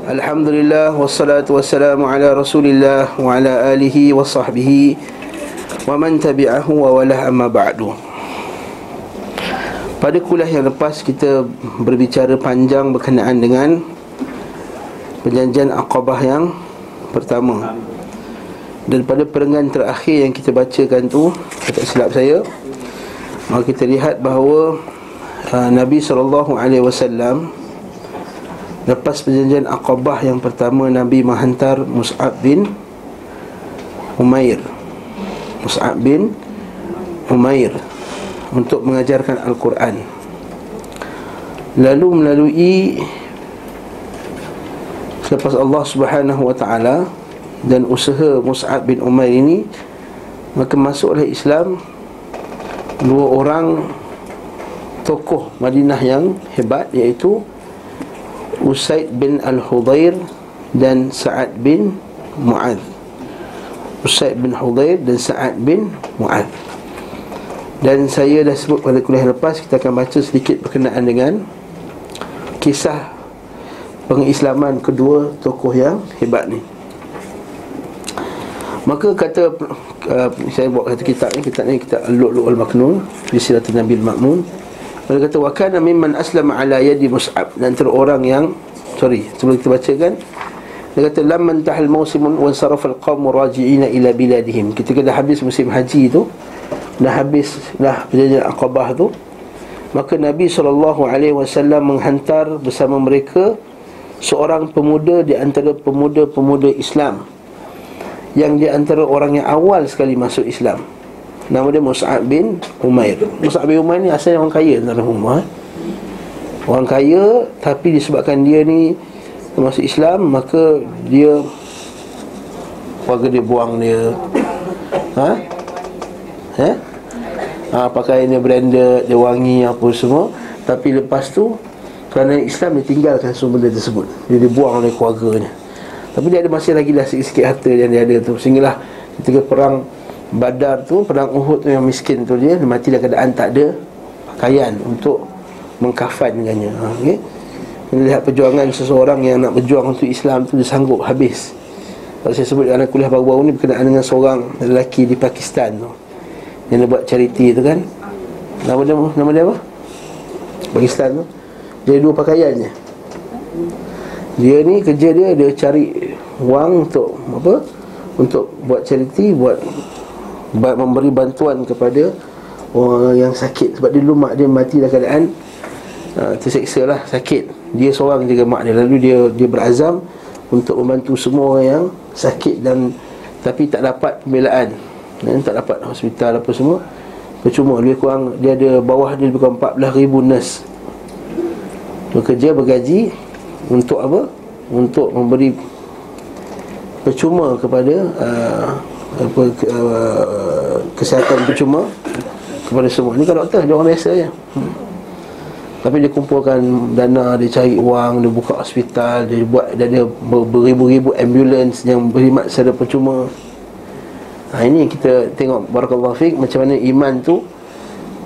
Alhamdulillah wassalatu wassalamu ala Rasulillah wa ala alihi wa sahbihi wa man tabi'ahu wa walah amma ba'du. Pada kuliah yang lepas kita berbicara panjang berkenaan dengan perjanjian Aqabah yang pertama. Dan pada perenggan terakhir yang kita bacakan tu, tak silap saya, maka kita lihat bahawa uh, Nabi sallallahu alaihi wasallam Lepas perjanjian Aqabah yang pertama Nabi menghantar Mus'ab bin Umair. Mus'ab bin Umair Untuk mengajarkan Al-Quran. Lalu melalui Selepas Allah subhanahu wa ta'ala Dan usaha Mus'ab bin Umair ini Maka masuklah Islam Dua orang Tokoh Madinah yang hebat Iaitu Usaid bin Al-Hudair dan Sa'ad bin Mu'ad Usaid bin Hudair dan Sa'ad bin Mu'ad Dan saya dah sebut pada kuliah lepas Kita akan baca sedikit berkenaan dengan Kisah pengislaman kedua tokoh yang hebat ni. Maka kata uh, Saya buat kata kitab ni Kitab ni kita Al-Lu'lu' Al-Maknun Bisilatul Nabi Al-Maknun dia kata wa kana mimman aslama ala yadi Mus'ab. Dan antara orang yang sorry sebelum kita bacakan dia kata lamman tahal mausimun wa sarafa alqawm raji'ina ila biladihim. Ketika dah habis musim haji tu dah habis dah perjanjian Aqabah tu maka Nabi SAW menghantar bersama mereka seorang pemuda di antara pemuda-pemuda Islam yang di antara orang yang awal sekali masuk Islam Nama dia Mus'ab bin Umair Mus'ab bin Umair ni asalnya orang kaya dalam rumah eh? Orang kaya Tapi disebabkan dia ni Masuk Islam Maka dia Warga dia buang dia Ha? Ha? Ha, pakaian dia branded Dia wangi apa semua Tapi lepas tu Kerana Islam dia tinggalkan semua benda tersebut Dia dibuang oleh keluarganya Tapi dia ada masih lagi lah sikit-sikit harta yang dia ada tu Sehinggalah ketika perang Badar tu Perang Uhud tu yang miskin tu dia, dia Mati dalam keadaan tak ada Pakaian untuk Mengkafan dengannya. Ha, okay? Melihat perjuangan seseorang yang nak berjuang untuk Islam tu Dia sanggup habis. Kalau saya sebut dalam kuliah baru-baru ni Berkenaan dengan seorang lelaki di Pakistan tu. Yang dia buat charity tu kan? Nama dia, nama dia apa? Pakistan tu? Dia dua pakaiannya Dia ni kerja dia Dia cari wang untuk Apa? Untuk buat charity Buat memberi bantuan kepada orang yang sakit. Sebab dia dulu mak dia mati dalam keadaan uh, terseksa lah sakit. Dia seorang jaga mak dia. Lalu dia dia berazam untuk membantu semua orang yang sakit dan tapi tak dapat pembelaan. Dan tak dapat hospital apa semua. Percuma dia kurang dia ada bawah dia lebih kurang 14,000 nurse. Bekerja bergaji untuk apa? Untuk memberi percuma kepada uh, apa uh, kesihatan percuma kepada semua. Ni kan doktor, dia orang biasa je. Hmm. Tapi dia kumpulkan dana, dia cari wang, dia buka hospital, dia buat dia beribu-ribu ambulans yang berkhidmat secara percuma. Ha, ini kita tengok barakallahu fiik macam mana iman tu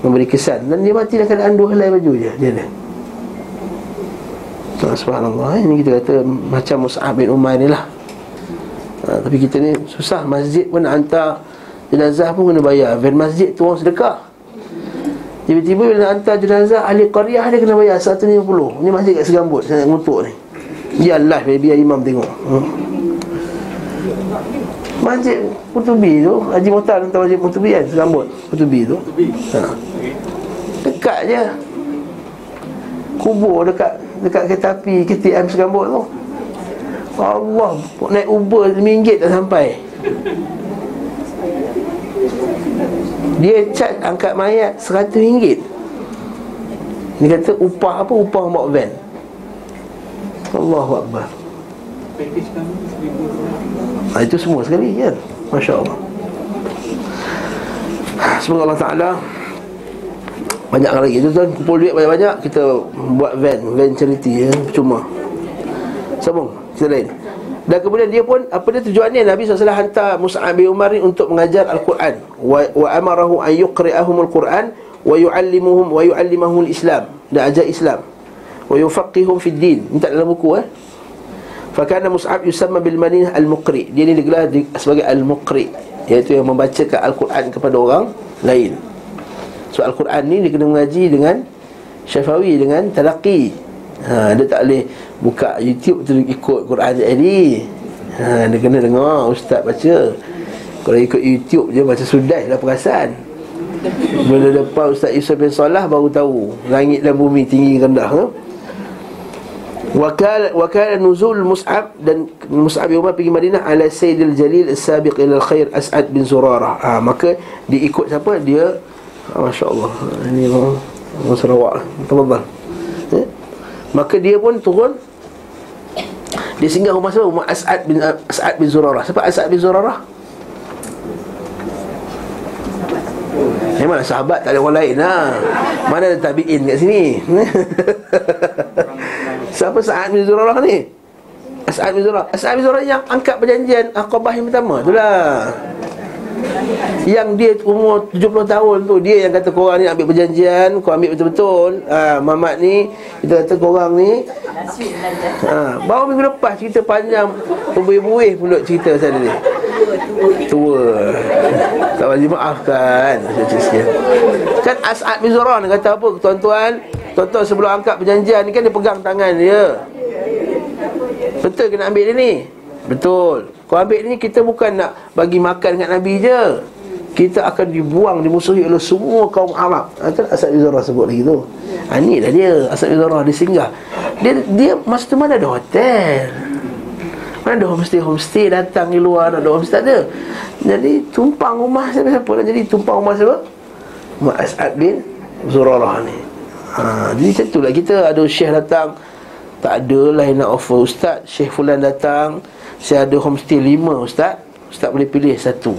memberi kesan dan dia mati dalam keadaan dua helai baju je dia ada. Ha, subhanallah ini kita kata macam Mus'ab bin Umar ni lah ha, Tapi kita ni susah. Masjid pun nak hantar Jenazah pun kena bayar. Van masjid tu orang sedekah. Tiba-tiba bila nak hantar jenazah Ahli qaryah dia kena bayar 150 Ni masjid kat Segambut Saya nak ngutuk ni. Biar live Biar imam tengok. Hmm. Masjid Putubi tu Haji Muhtar hantar masjid Putubi kan Segambut Putubi tu. Ha. Dekat je. Kubur dekat Dekat kereta api KTM Segambut tu Allah Naik Uber RM5 tak sampai. Dia cat angkat mayat RM100 Dia kata upah apa? Upah bawa van. Allahu Akbar. Ha, Itu semua sekali kan Masya Allah Semoga Allah Ta'ala Banyak lagi. Itu tuan kumpul duit banyak-banyak Kita buat van Van charity ya. Cuma. Sambung Cerita lain dan kemudian dia pun apa dia tujuannya? Nabi SAW hantar Mus'ab bin Umar ni untuk mengajar Al-Quran. Wa, wa amarahu an yuqri'ahum Al-Quran wa yu'allimuhum wa yu'allimahum Islam. Dan ajar Islam. Wa yufaqihum fi din. Minta dalam buku eh. Fakana Mus'ab yusamma bil Madinah al-Muqri. Dia ni digelar sebagai al-Muqri, iaitu yang membacakan Al-Quran kepada orang lain. So Al-Quran ni dia kena mengaji dengan Syafawi dengan talaqi. Ha, dia tak boleh buka YouTube tu ikut Quran jadi. Ha, dia kena dengar ustaz baca. Kalau ikut YouTube je baca sudah dah perasan. Bila depan Ustaz Yusuf bin Salah baru tahu langit dan bumi tinggi rendah. Ha? Wakal wakal nuzul Mus'ab dan Mus'ab bin Umar pergi Madinah ala Sayyidil Jalil as-sabiq ila al-khair As'ad bin Zurarah. Ha, maka diikut siapa? Dia ha, masya-Allah. Ini orang Sarawak. Tafadhal. Maka dia pun turun dia singgah rumah siapa? Rumah As'ad bin As'ad bin Zurarah. Siapa As'ad bin Zurarah? Memang sahabat tak ada orang lain lah Mana ada tabi'in kat sini Siapa Sa'ad bin Zurarah ni? Sa'ad bin Zurarah Sa'ad bin Zurarah yang angkat perjanjian Aqabah yang pertama Itulah Yang dia umur 70 tahun tu Dia yang kata korang ni ambil perjanjian Kau ambil betul-betul. Ha, Mamat ni Kita kata korang ni ha, Baru minggu lepas cerita panjang Berbuih-buih pula cerita saya ni Tua. Tak wajib maafkan Kan As'ad bin ni kata apa Tuan-tuan? Tuan-tuan sebelum angkat perjanjian ni kan dia pegang tangan dia. Betul kena ambil dia ni? Betul Kau ambil ni kita bukan nak bagi makan dengan Nabi je. Kita akan dibuang, dimusuhi oleh semua kaum Arab. Itu ha, Asad Izara sebut lagi tu. Ha, Ni dah dia, Asad Izara dia singgah. Dia, dia masa tu mana ada hotel? Mana ada homestay? Homestay datang di luar ada homestay ada. Jadi tumpang rumah siapa siapa nak jadi? Tumpang rumah siapa? Mak As'ad bin Zurarah ni. Ha, Jadi macam tu lah. Kita ada syekh datang. Tak ada lah yang nak offer. Ustaz Syekh Fulan datang Saya ada homestay lima Ustaz. Ustaz boleh pilih satu.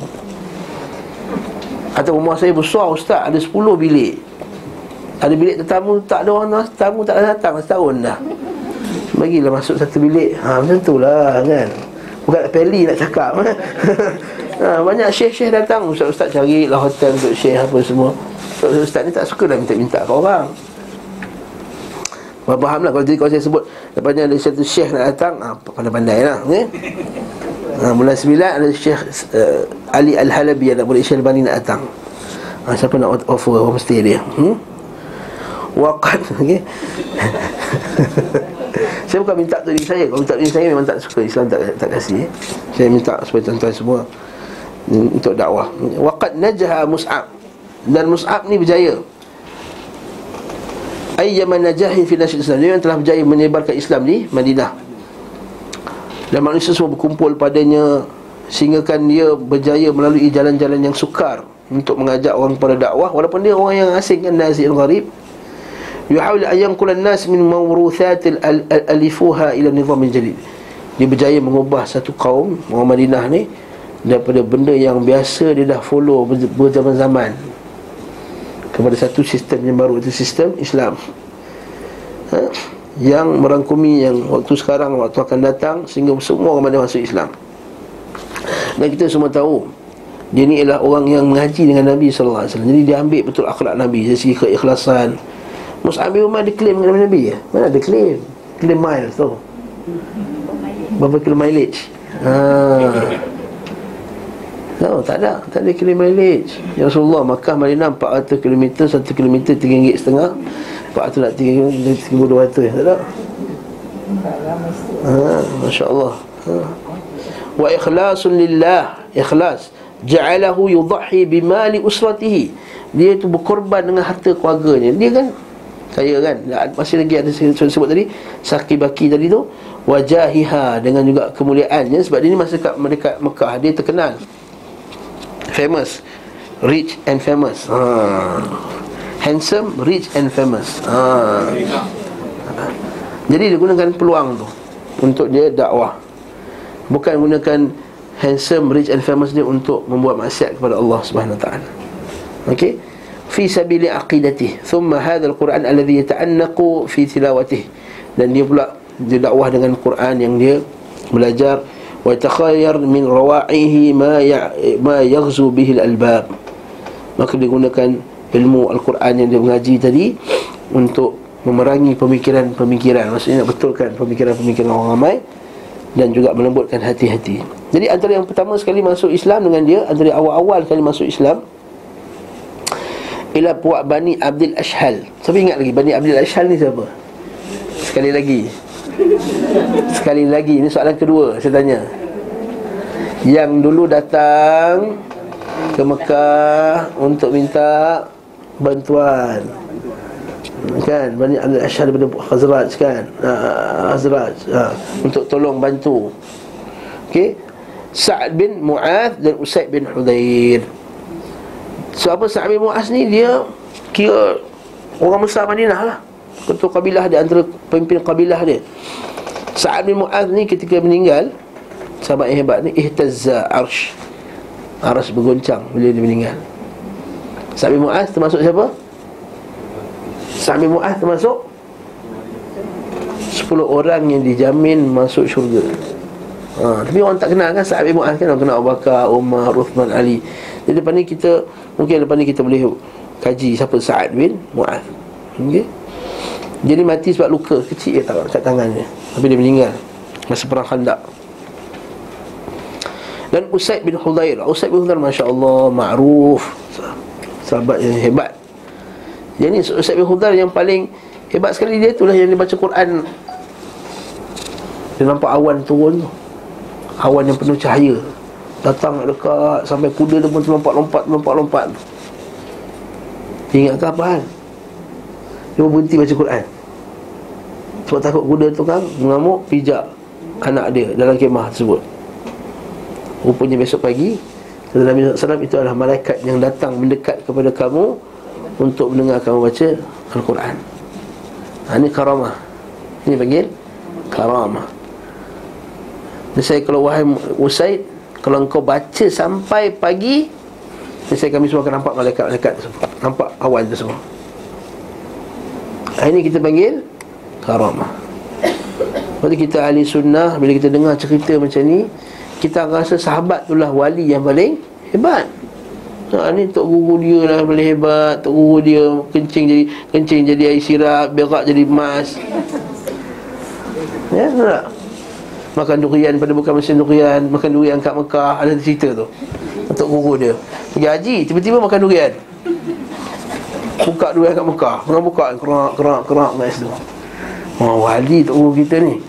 Atau rumah saya besar Ustaz. Ada sepuluh bilik. Ada bilik tetamu Tak ada orang Tetamu tak datang Setahun dah. Bagilah masuk satu bilik. Ha, Macam tu lah kan? Bukan peli nak cakap ha, Banyak syekh-syekh datang. Ustaz-ustaz carilah hotel untuk syekh apa semua. Ustaz ni tak suka dah minta-minta ke orang Faham, faham lah kalau, kalau saya sebut Lepasnya ada satu syekh nak datang ha, Pandai-pandai lah okay? ha, Bulan 9 ada syekh uh, Ali Al-Halabi Yang nak boleh syekh Bani nak datang ha, Siapa nak offer homestay dia hmm? Waqat okay? Saya bukan minta tu diri saya Kalau minta diri saya memang tak suka Islam tak, tak kasih eh? Saya minta supaya tuan-tuan semua Untuk dakwah Waqat najaha mus'ab Dan mus'ab ni berjaya ayyaman najahi fi nasyid Islam. Dia yang telah berjaya menyebarkan Islam di Madinah. Dan manusia semua berkumpul padanya sehingga kan dia berjaya melalui jalan-jalan yang sukar untuk mengajak orang kepada dakwah. Walaupun dia orang yang asing kan nazi gharib. Yuhawil ayyan kulan nas min mawruthat alifuha ila nizam jadid dia berjaya mengubah satu kaum orang Madinah ni daripada benda yang biasa dia dah follow berzaman-zaman kepada satu sistem yang baru itu sistem Islam. Ha? yang merangkumi yang waktu sekarang waktu akan datang sehingga semua orang masuk Islam. Dan kita semua tahu dia ni ialah orang yang mengaji dengan Nabi SAW Jadi dia ambil betul akhlak Nabi Dari segi keikhlasan. Mus'ab bin Umar dia claim dengan Nabi ya? Mana ada claim? Claim miles tu. Berapa kilo mileage Haa No, tak ada. Tak ada kilo mileage. Ya Rasulullah, Makkah Madinah 400 km, 1 km RM3.5. 400 nak 3,200. Tak ada. Ha, Masya Allah. Ha. Wa ikhlasun lillah. Ikhlas. Ja'alahu yudhahi bimali usratihi. Dia itu berkorban dengan harta keluarganya. Dia kan saya kan masih lagi ada saya sebut tadi sakibaki tadi tu wajahiha dengan juga kemuliaannya sebab dia ni masa kat mendekat Mekah dia terkenal famous rich and famous. Ha. handsome rich and famous. Ha. jadi dia gunakan peluang tu untuk dia dakwah. Bukan gunakan handsome rich and famous dia untuk membuat maksiat kepada Allah Subhanahu taala. Okey? Fi sabili aqidati thumma hadha alquran alladhi yata'annaqu fi tilawatihi. Dan dia pula dia dakwah dengan Quran yang dia belajar wa takhayyar min rawa'ihi ma ya, ma yaghzu bihi al-albab maka digunakan ilmu al-Quran yang dia mengaji tadi untuk memerangi pemikiran-pemikiran maksudnya nak betulkan pemikiran-pemikiran orang ramai dan juga melembutkan hati-hati. Jadi antara yang pertama sekali masuk Islam dengan dia antara awal-awal kali masuk Islam ialah puak Bani Abdul Ashhal. Siapa ingat lagi Bani Abdul Ashhal ni siapa? Sekali lagi. Sekali lagi ini soalan kedua saya tanya. Yang dulu datang ke Mekah untuk minta bantuan. Kan Bani Abdul Ashar bin Khazraj kan? Uh, Khazraj uh, untuk tolong bantu. Okey? Sa'ad bin Mu'adh dan Usaid bin Hudair so apa Sa'ad bin Mu'adh ni? Dia kira orang besar Madinah lah ketua kabilah dia antara pemimpin kabilah dia. Sa'ad bin Mu'adh ni ketika meninggal sahabat yang hebat ni ihtazza arsh. Arsh bergoncang bila dia meninggal. Sa'ad bin Mu'adh termasuk siapa? Sa'ad bin Mu'adh termasuk? 10 orang yang dijamin masuk syurga. Ha, Tapi orang tak kenal kan Sa'ad bin Mu'adh kan? Orang kenal Abu Bakar, Umar, Uthman, Ali. Jadi depan ni kita Mungkin depan ni kita boleh kaji Siapa Sa'ad bin Mu'adh. Okay? Jadi mati sebab luka kecil ya, tak, kat tangannya. Tapi dia meninggal. Masa perang khandak dan Usaid bin Hudair Usaid bin Hudair Masya Allah Ma'ruf. Sahabat yang hebat. Jadi Usaid bin Hudair yang paling Hebat sekali dia itulah yang dia baca Quran. Dia nampak awan turun tu. Awan yang penuh cahaya. Datang dekat Sampai kuda dia pun Lompat-lompat Dia ingat ke apa kan Dia berhenti baca Quran Sebab takut kuda tu kan Mengamuk pijak Anak dia dalam kemah tersebut. Rupanya besok pagi Kata Nabi SAW itu adalah malaikat yang datang mendekat kepada kamu Untuk mendengar kamu baca Al-Quran. Ha, Ini karamah. Ini panggil karamah. Dan saya kalau wahai Usaid Kalau engkau baca sampai pagi Dan saya kami semua akan nampak malaikat-malaikat Nampak awan tersebut. Ha, Ini kita panggil karamah Lepas kita ahli sunnah Bila kita dengar cerita macam ni kita rasa sahabat itulah wali yang paling hebat. Ha, ni tok guru dia lah paling hebat. Tok guru dia kencing jadi kencing jadi air sirap, berak jadi emas. Ya, tak? Makan durian pada bukan mesin durian, makan durian kat Mekah, ada cerita tu. Tok guru dia. Pergi haji, tiba-tiba makan durian. Buka durian kat Mekah. Orang buka kerak kerak kerak kat situ. Oh, wali tok guru kita ni.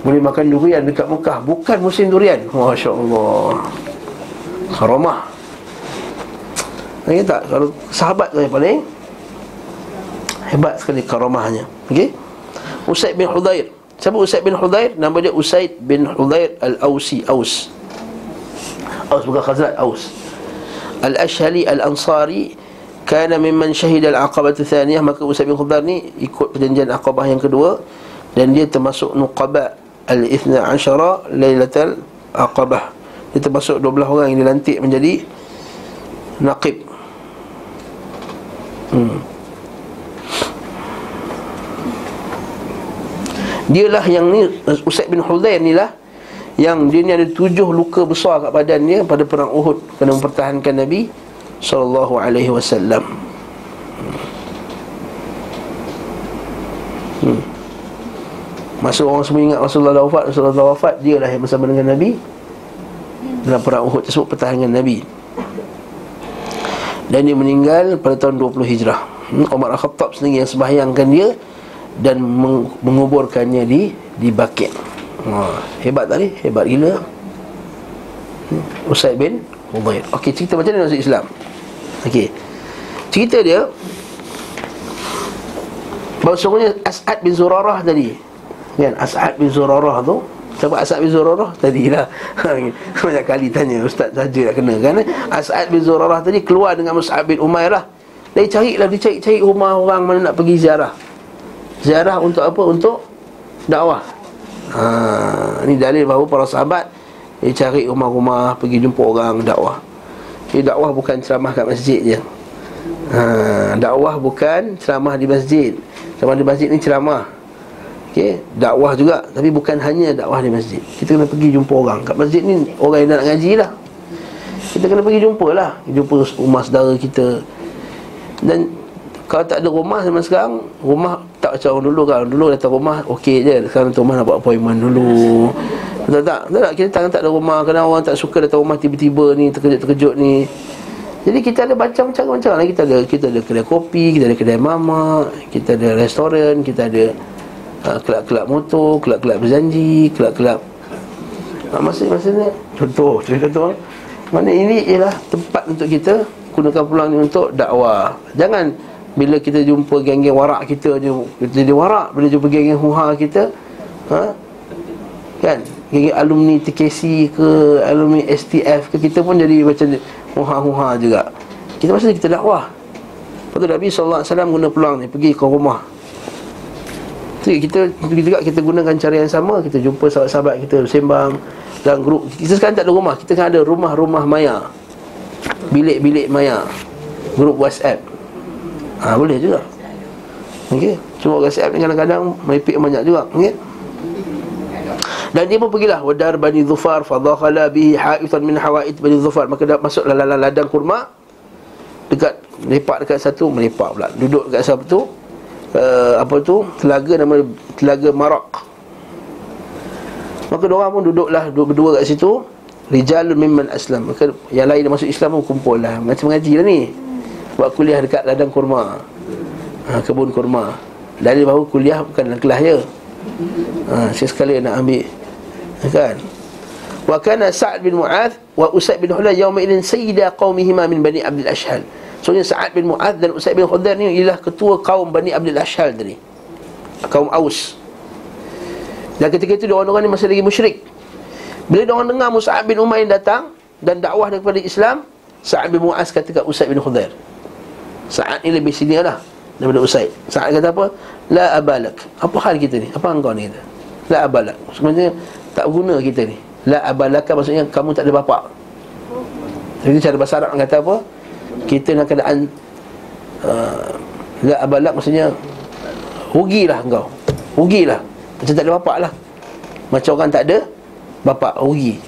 Boleh makan durian dekat Mekah. Bukan musim durian. Masya Allah karamah Ingat tak? Kalau sahabat tu yang paling hebat sekali karamahnya. Okey? Usaid bin Hudair siapa Usaid bin Hudair nama dia Usaid bin Hudair Al-Ausi. Aus. Aus bukan Khazraj Aus. Al-Ashhali Al-Ansari Kana mimman syahid al-aqabah thaniyah Maka Usaid bin Khudair ni Ikut perjanjian aqabah yang kedua Dan dia termasuk nuqaba Al-Ithna Ashara Laylatul Aqabah. Dia termasuk 12 orang yang dilantik menjadi Naqib. Hmm. Dialah yang ni Usaid bin Hudair ni lah Yang dia ni ada tujuh luka besar kat badan dia Pada perang Uhud Kerana mempertahankan Nabi Sallallahu alaihi wasallam. Hmm. Masa orang semua ingat Rasulullah wafat Rasulullah wafat Dia lah yang bersama dengan Nabi. Dalam perang Uhud tersebut Pertahanan Nabi. Dan dia meninggal pada tahun 20 Hijrah. Hmm, Umar Al-Khattab sendiri yang sembahyangkan dia Dan menguburkannya di di Bakit ha, Hebat tadi, Hebat gila. Hmm, Usaid bin Ubaid. Okey, cerita macam mana masuk Islam Okey. Cerita dia Bahawa sebenarnya As'ad bin Zurarah tadi. Kan As'ad bin Zurarah tu Siapa As'ad bin Zurarah? Tadi lah. Banyak kali tanya Ustaz saja nak kena. Kan As'ad bin Zurarah tadi keluar dengan Mus'ab bin Umair lah. Dia cari lah Dia cari-cari rumah orang mana nak pergi ziarah. Ziarah untuk apa? Untuk dakwah. Ha, Ini dalil bahawa para sahabat Dia cari rumah-rumah Pergi jumpa orang dakwah Jadi dakwah bukan ceramah kat masjid je. Ha, Dakwah bukan ceramah di masjid. Ceramah di masjid ni ceramah. Okay, dakwah juga tapi bukan hanya dakwah di masjid. Kita kena pergi jumpa orang. Kat masjid ni orang yang nak ngaji lah. Kita kena pergi jumpa lah. Jumpa rumah saudara kita. Dan kalau tak ada rumah zaman sekarang rumah tak macam orang dulu kan. Dulu datang rumah okey je. Sekarang tu rumah nak buat appointment dulu. Tak tak, tak, tak. Kita tak, tak ada rumah. Kadang orang tak suka datang rumah tiba-tiba ni Terkejut-terkejut ni. Jadi kita ada macam-macam lah. Kita ada kita ada kedai kopi Kita ada kedai mama Kita ada restoran Kita ada uh, kelab-kelab motor Kelab-kelab berjanji Kelab-kelab. Uh, Masa-masa ni? Contoh Contoh Mana ini ialah tempat untuk kita Gunakan peluang ni untuk dakwah. Jangan bila kita jumpa geng-geng warak kita Kita jadi warak. Bila jumpa geng-geng huha kita ha? Kan? Geng-geng alumni TKC ke Alumni STF ke Kita pun jadi macam Huha-huha juga. Kita masa kita dakwah. Lepas tu Nabi SAW guna peluang ni Pergi ke rumah. Jadi kita juga kita gunakan cara yang sama. Kita jumpa sahabat-sahabat kita Sembang Dalam grup. Kita sekarang tak ada rumah. Kita kan ada rumah-rumah maya. Bilik-bilik maya. Grup WhatsApp ha, Boleh juga. Okey, cuma orang siap ni kadang-kadang meripik banyak juga, okey. Dan dia pun pergilah wadar bani Zufar fadakhala bihi haifan min hawaid bani Zufar. Maka dia masuk dalam ladang kurma dekat melepak dekat satu melepak pula. Duduk dekat satu uh, apa tu telaga nama telaga Marak maka dua orang pun duduklah duduk berdua kat situ. Rijalun mimman aslam. Maka yang lain masuk Islam pun kumpul lah. Macam mengaji lah ni buat kuliah dekat ladang kurma ha, kebun kurma dari bahu kuliah bukan dalam kelas ha, saya sekali nak ambil ha, kan wa kana sa'ad bin mu'adh wa usaid bin hulay yawma idin sayyida qaumihima min bani abdul ashhal Soalnya Sa'ad bin Mu'adh dan Usaid bin Khudair ni ialah ketua kaum Bani Abdul Ashhal tadi. Kaum Aus. Dan ketika itu orang-orang ni masih lagi musyrik. Bila orang dengar Mus'ab bin Umair datang dan dakwah kepada Islam, Sa'ad bin Mu'adh kata kat Usaid bin Khudair. Sa'ad ni lebih senior lah Daripada Usaid. Sa'ad kata apa? La abalak. Apa hal kita ni? Apa engkau ni kata? La abalak. Sebenarnya tak guna kita ni. La abalaka maksudnya kamu tak ada bapak. Jadi cara bahasa Arab kata apa? Kita nak keadaan uh, La abalak maksudnya Rugilah engkau. Rugilah. Macam tak ada bapak lah. Macam orang tak ada Bapak rugi.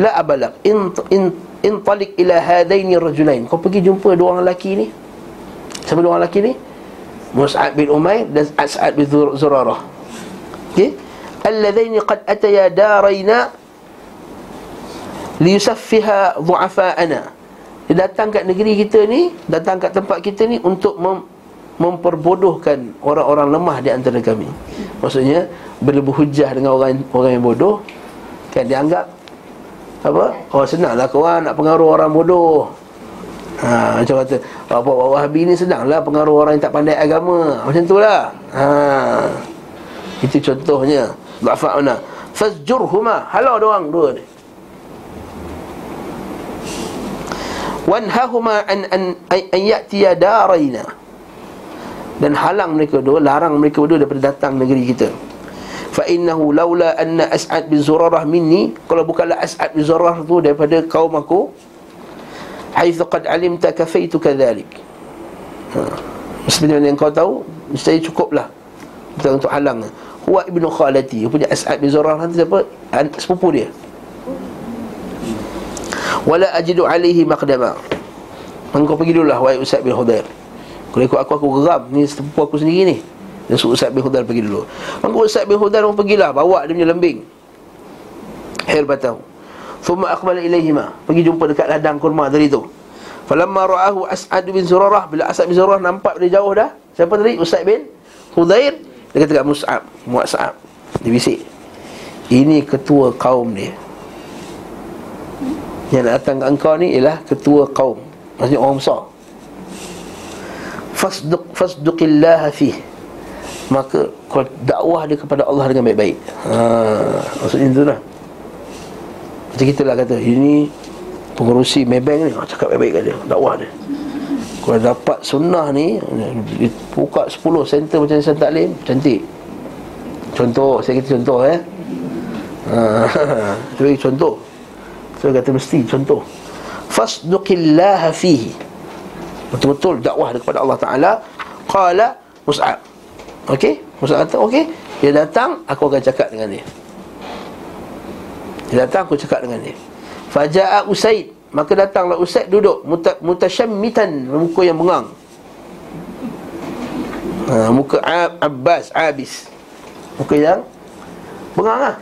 La abalak. In, in, intalik ila hadaini rajulain. Kau pergi jumpa dua orang lelaki ni? Siapa dua orang lelaki ni? Mus'ab bin Umair dan As'ad bin Zurarah. Okey? Alladhaini qad ataya daraina liyusaffiha dhu'afa'ana dia datang kat negeri kita ni datang kat tempat kita ni untuk mem- memperbodohkan orang-orang lemah di antara kami. Maksudnya berlebuh hujah dengan orang orang yang bodoh kan? Dianggap apa? Oh senanglah kawan nak pengaruh orang bodoh. Ha, macam kata Apa Wahabi ni senanglah pengaruh orang yang tak pandai agama. Macam tu lah. Ha. Itu contohnya. Dhafa'una Fazjurhuma Halau doang dua ni. Wanhahuma an an an ya'tiya darayna dan halang mereka dua larang mereka dua daripada datang negeri kita fa innahu laula anna as'ad bin zurarah minni kalau bukanlah as'ad bin zurarah tu daripada kaum aku haitsu qad alimta kafaitu kadzalik ha. sebenarnya yang kau tahu saya cukuplah. Untuk, untuk halang. Huwa ibnu khalati punya as'ad bin zurarah nanti siapa? Sepupu dia. Wala ajidu alaihi maqdama. Engkau pergi dulu lah Wahai Ustaz bin Hudair Kalau ikut aku, aku geram. Ni sepupu aku sendiri ni dia suruh Ustaz bin Hudar pergi dulu. Maka Ustaz bin Hudar pun pergilah Bawa dia punya lembing. Hir batau. Thumma akbala ilaihima Pergi jumpa dekat ladang kurma tadi tu. Falamma ra'ahu As'ad bin Zurarah. Bila As'ad bin Zurarah nampak dia jauh dah Siapa tadi? Ustaz bin Hudair Dia kata kat Mus'ab Mus'ab Dia bisik Ini ketua kaum dia Yang datang ke engkau ni Ialah ketua kaum. Maksudnya orang besar. Fasduq Fasduqillaha fih maka dakwah dia kepada Allah dengan baik-baik. Ha, maksudnya itu lah. Macam kita lah kata, ini pengurusi Maybank ni, ha, cakap baik-baik kat dia, dakwah dia. Kalau dapat sunnah ni, buka 10 center macam Nissan Taklim, cantik. Contoh, saya kata contoh eh. Ha, itu contoh. Saya kata mesti contoh. Fasduqillaha fihi. Betul-betul dakwah kepada Allah Ta'ala. Qala Mus'ab. Okey? Musa kata, okey. Dia datang, aku akan cakap dengan dia. Dia datang, aku cakap dengan dia. Faja'a Usaid. Maka datanglah Usaid duduk. Muta, mutasyammitan. Muka yang bengang. Ha, muka Ab, Abbas, Abis. Muka yang bengang lah.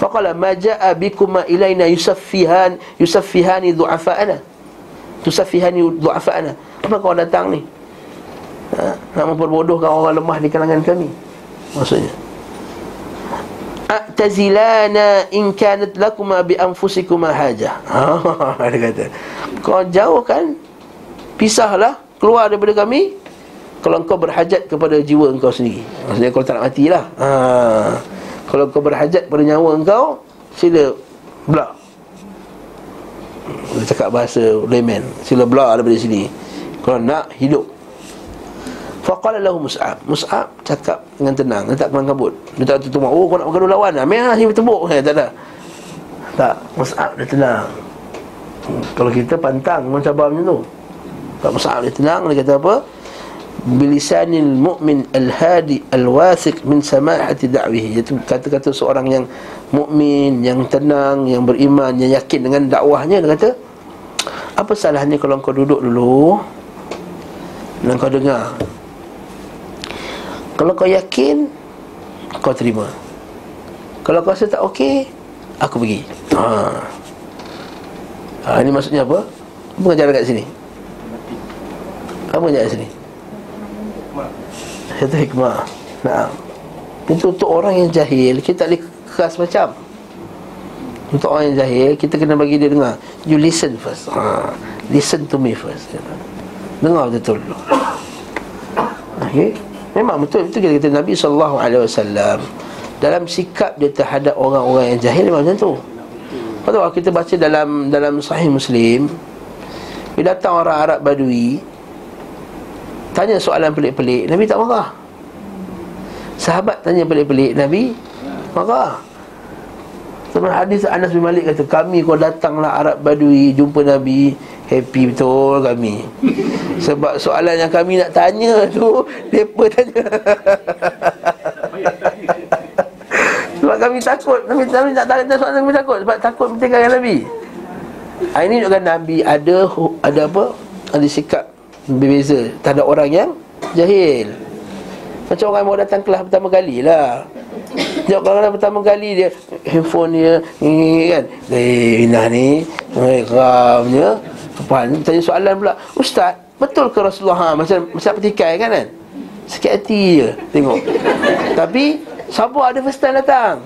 Faqala ma ja'a bikuma ilaina yusaffihan yusaffihani du'afa'ana. Tusaffihani du'afa'ana. Apa kau datang ni? Ha? Nak memperbodohkan orang lemah di kalangan kami. Maksudnya. A'tazilana in kanat lakuma bi anfusikuma hajah. Ha, dia kata. Kau jauh kan? Pisahlah keluar daripada kami kalau engkau berhajat kepada jiwa engkau sendiri. Maksudnya kau tak nak matilah. Ha. Kalau kau berhajat pada nyawa engkau Sila Belak Dia cakap bahasa layman Sila belak daripada sini Kalau nak hidup Faqala lahu Mus'ab. Mus'ab cakap dengan tenang Dia tak kelang kabut. Dia tak tutup Oh kau nak bergaduh lawan lah. Sini bertembuk eh, Tak ada Tak Mus'ab dia tenang. Kalau kita pantang Mencabar macam tu. Tak Mus'ab dia tenang Dia kata apa? Bilisanil mu'min al-hadi al-wathiq min samahati da'wihi iaitu kata-kata seorang yang mukmin yang tenang yang beriman yang yakin dengan dakwahnya dia kata apa salahnya kalau kau duduk dulu? Dan kau dengar kalau kau yakin kau terima. Kalau kau rasa tak okey aku pergi. Ha. ha ini maksudnya apa? Apa mengajar kat sini? Apa mengajar kat sini? Kata hikmah. Nah Itu untuk orang yang jahil Kita tak boleh keras macam. Untuk orang yang jahil Kita kena bagi dia dengar. You listen first. Ha. Listen to me first. Dengar betul dulu Okay Memang betul Itu kita kata Nabi SAW Dalam sikap dia terhadap orang-orang yang jahil Memang macam tu. Kalau kita baca dalam dalam sahih Muslim Bila datang orang Arab Badui Tanya soalan pelik-pelik Nabi tak marah. Sahabat tanya pelik-pelik Nabi marah. Sebab hadis Anas bin Malik kata Kami kau datanglah Arab Badui Jumpa Nabi Happy betul kami. Sebab soalan yang kami nak tanya tu Mereka tanya. Sebab kami takut Nabi, Nabi tak tanya soalan kami takut. Sebab takut mentinggalkan Nabi. Ini juga Nabi ada Ada apa? Ada sikap berbeza. Terhadap orang yang jahil. Macam orang yang mau datang kelas pertama kali lah. Jawab kalau pertama kali dia Handphone dia kan? Eh Inah ni Eh Ramnya Kepan Tanya soalan pula Ustaz Betul ke Rasulullah ha, Macam macam petikai kan kan? Sikit hati je Tengok. Tapi Sabar ada first time datang.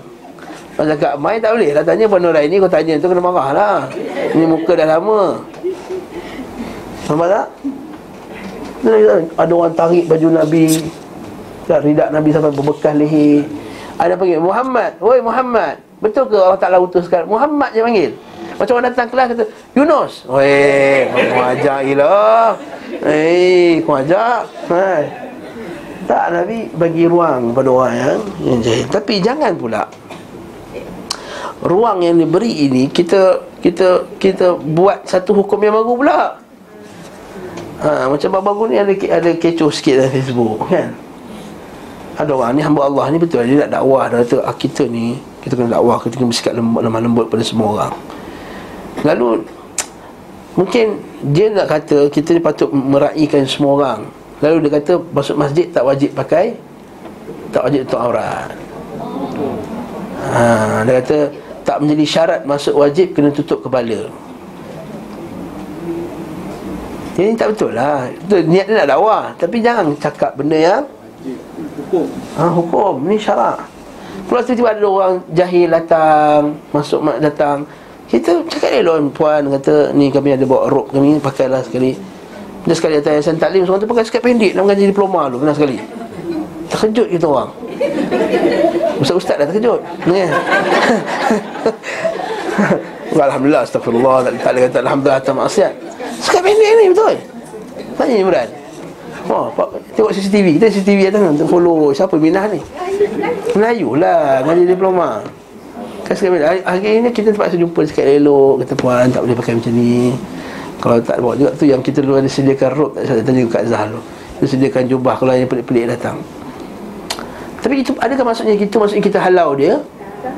Macam cakap Main tak boleh lah Tanya penuh lain ni Kau tanya tu kena marah lah. Ini muka dah lama. Nampak tak? Ada orang tarik baju Nabi. Tak ridak Nabi sampai berbekas leher. Ada panggil Muhammad. Woi Muhammad. Betul ke Allah Ta'ala utuskan? Muhammad je panggil Macam orang datang kelas kata Yunus. Woi Kau ajak gila. Eh Kau ajak. Hai. Tak Nabi bagi ruang pada orang yang, yang jahil Tapi jangan pula. Ruang yang diberi ini Kita kita kita buat satu hukum yang baru pula. Ha, macam baru-baru ni ada ada kecoh sikit dalam Facebook kan. Ada orang ni hamba Allah ni betul. Dia nak dakwah dia kata ah, kita ni kita kena dakwah kita kena bersikap lembut lemah lembut pada semua orang. Lalu mungkin dia nak kata kita ni patut meraihkan semua orang. Lalu dia kata masuk masjid tak wajib pakai tak wajib tutup aurat. Ha, dia kata tak menjadi syarat masuk wajib kena tutup kepala. Ini tak betul lah Itu niat dia nak dakwah Tapi jangan cakap benda yang Hukum ha, Hukum Ini syarak Kalau tiba-tiba ada orang jahil datang Masuk mak datang Kita cakap dia loh Puan kata Ni kami ada bawa rope kami Pakailah sekali. Dia sekali datang Yayasan Taklim Seorang tu pakai sekat pendek Nak mengaji diploma tu Kena sekali. Terkejut kita orang. Ustaz-ustaz dah terkejut Alhamdulillah Astagfirullah Tak boleh kata Alhamdulillah Tak maksiat. Sekat pendek ni betul? Tanya Imran. Oh, tengok CCTV Kita CCTV atas follow Siapa minah ni? Melayu lah Ngaji diploma Kan sekarang Hari ni kita terpaksa jumpa Sekat elok Kata puan Tak boleh pakai macam ni. Kalau tak bawa juga tu Yang kita dulu ada sediakan rope Tak tanya Kak Zah tu. Kita sediakan jubah Kalau yang pelik-pelik datang. Tapi itu adakah maksudnya Kita maksudnya kita halau dia?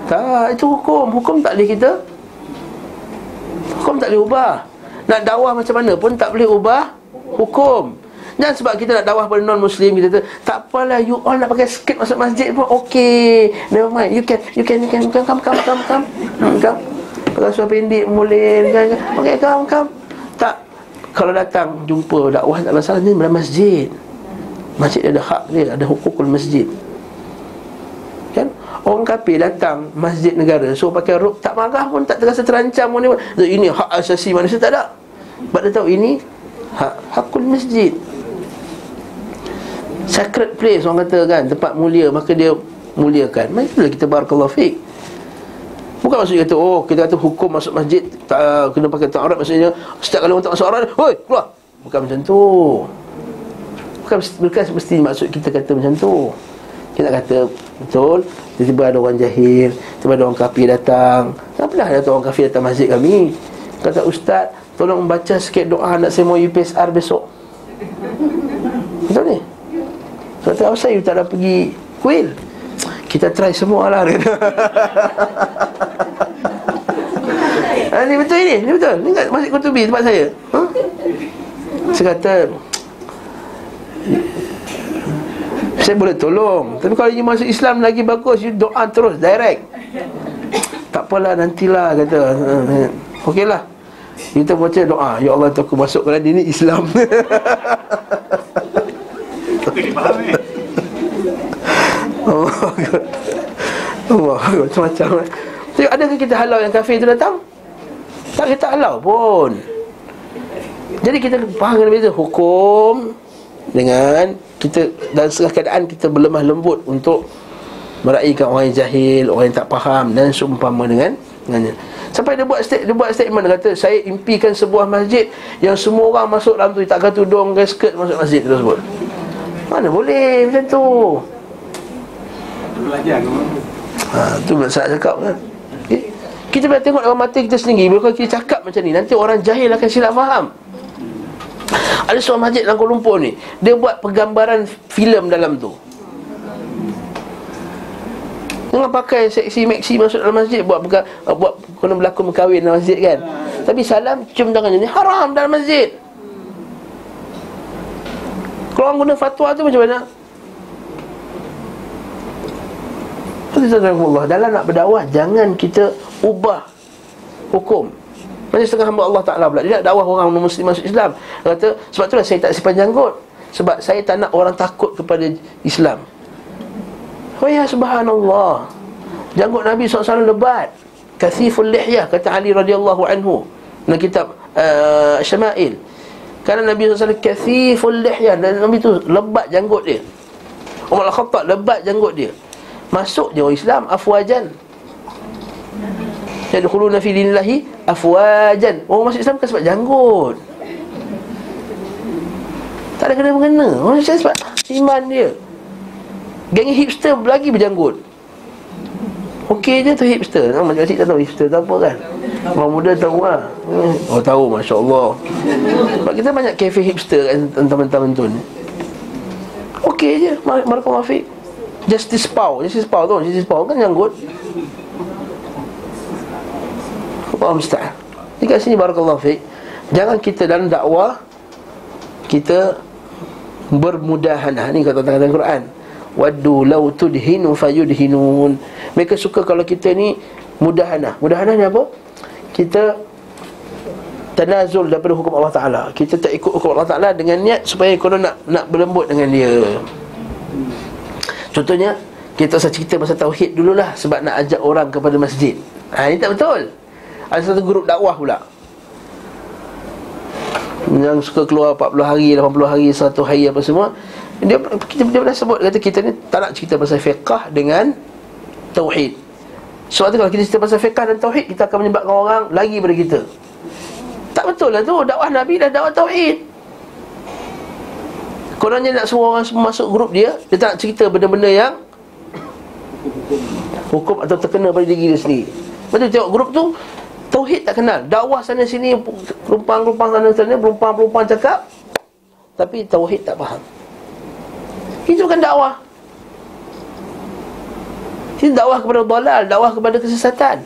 Tak Itu hukum. Hukum tak boleh kita Hukum tak boleh ubah. Nak dakwah macam mana pun tak boleh ubah hukum Jangan sebab kita nak dakwah pada non-muslim kita tu, tak apalah you all nak pakai skirt masuk masjid pun okey. Never mind. You can you can you can come come come come come. Hmm, come. Kalau suara pendek boleh. Okey come come. Tak kalau datang jumpa dakwah tak masalah ni dalam masjid. Masjid ada hak dia, ada hukukul masjid. Kan? Orang kafir datang masjid negara So pakai rok tak marah pun Tak terasa terancam pun Ini hak asasi manusia tak ada Sebab dia tahu ini Hak hakul masjid Sacred place orang kata kan Tempat mulia Maka dia muliakan. Marilah kita barakallahu fiqh Bukan maksudnya kata Oh kita kata hukum masuk masjid tak, uh, Kena pakai ta'arat Maksudnya Setiap kali orang tak masuk arat Hoi keluar. Bukan macam tu. Bukan, bukan mesti maksud kita kata macam tu. Kita kata Betul Tiba-tiba ada orang jahil Tiba-tiba ada orang kafir datang. Kenapa dah ada orang kafir datang masjid kami. Kata ustaz Tolong baca sikit doa Nak saya mau UPSR besok. Betul ni Kata apa saya tak ada pergi kuil? Kita try semua lah ha, Ni betul ini Ni betul. Ni kat Masjid Kutubi tempat saya? Ha? Saya kata saya boleh tolong. Tapi kalau you masuk Islam lagi bagus You doa terus, direct. Tak apalah, nantilah kata. Okey lah. Kita baca doa Ya Allah, aku masuk ke ini Islam Allah Macam-macam Tengok, adakah kita halau yang kafir itu datang? Tak kita halau pun Jadi kita faham beza Hukum Dengan kita dalam setengah keadaan kita berlemah lembut untuk meraihkan orang yang jahil, orang yang tak faham dan seumpama dengan dengannya. Sampai dia buat state, dia buat statement dia kata saya impikan sebuah masjid yang semua orang masuk dalam tu tak kata tudung ke skirt masuk masjid tersebut. Mana boleh macam tu? Belajar Ha, tu saya cakap kan. Okay. Kita boleh tengok dalam mata kita sendiri Bila kita cakap macam ni Nanti orang jahil akan silap faham ada seorang masjid dalam Kuala Lumpur ni Dia buat pergambaran filem dalam tu Jangan pakai seksi meksi masuk dalam masjid Buat buka, buat kena berlaku berkahwin dalam masjid kan Tapi salam cium tangannya ni haram dalam masjid Kalau orang guna fatwa tu macam mana? Allah? Dalam nak berdakwah Jangan kita ubah Hukum. Macam setengah hamba Allah Ta'ala pula. Dia nak dakwah orang muslim masuk Islam. Dia kata sebab itulah saya tak simpan janggut. Sebab saya tak nak orang takut kepada Islam. Oh ya subhanallah. Janggut Nabi SAW lebat. Kathiful lihyah Kata Ali radhiyallahu anhu. Dalam kitab uh, Syama'il. Kerana Nabi SAW Kathiful lihyah. Dan Nabi tu lebat janggut dia. Umar Al-Khattab lebat janggut dia Masuk dia orang Islam Afwajan Yadkhuluna fi dinillahi afwajan. Orang masuk Islam kan sebab janggut. Tak ada kena mengena. Orang Islam sebab iman dia. Geng hipster lagi berjanggut. Okey je tu hipster. Ha, macam tak tahu hipster tu apa kan. Orang muda tahu lah. Oh tahu Masya Allah. Sebab kita banyak kafe hipster kan teman-teman tu ni. Okey je. Marka Mafiq. Justice Pau. Justice Pau tu. Justice Pau kan janggut. Allah musta'an Jadi kat sini barakallahu fiqh Jangan kita dalam dakwah Kita Bermudahanah Ini kata-kata Quran Waddu law tudhinu fayudhinun Mereka suka kalau kita ni Mudahanah Mudahanah ni apa? Kita Tanazul daripada hukum Allah Ta'ala Kita tak ikut hukum Allah Ta'ala Dengan niat supaya kita nak nak berlembut dengan dia Contohnya Kita usah cerita pasal Tauhid dululah Sebab nak ajak orang kepada masjid Ha, ini tak betul ada satu grup dakwah pula Yang suka keluar 40 hari, 80 hari, 100 hari apa semua Dia kita dia pernah sebut kata kita ni tak nak cerita pasal fiqah dengan tauhid. Sebab tu kalau kita cerita pasal fiqah dan tauhid kita akan menyebabkan orang lagi daripada kita. Tak betul lah tu dakwah Nabi dan dakwah tauhid. Kononnya nak semua orang semua masuk grup dia, dia tak cerita benda-benda yang hukum atau terkena pada diri dia sendiri. Betul tengok grup tu Tauhid tak kenal. Dakwah sana sini Perumpang-perumpang sana sini Perumpang-perumpang cakap Tapi Tauhid tak faham. Itu bukan dakwah. Itu dakwah kepada dalal Dakwah kepada kesesatan.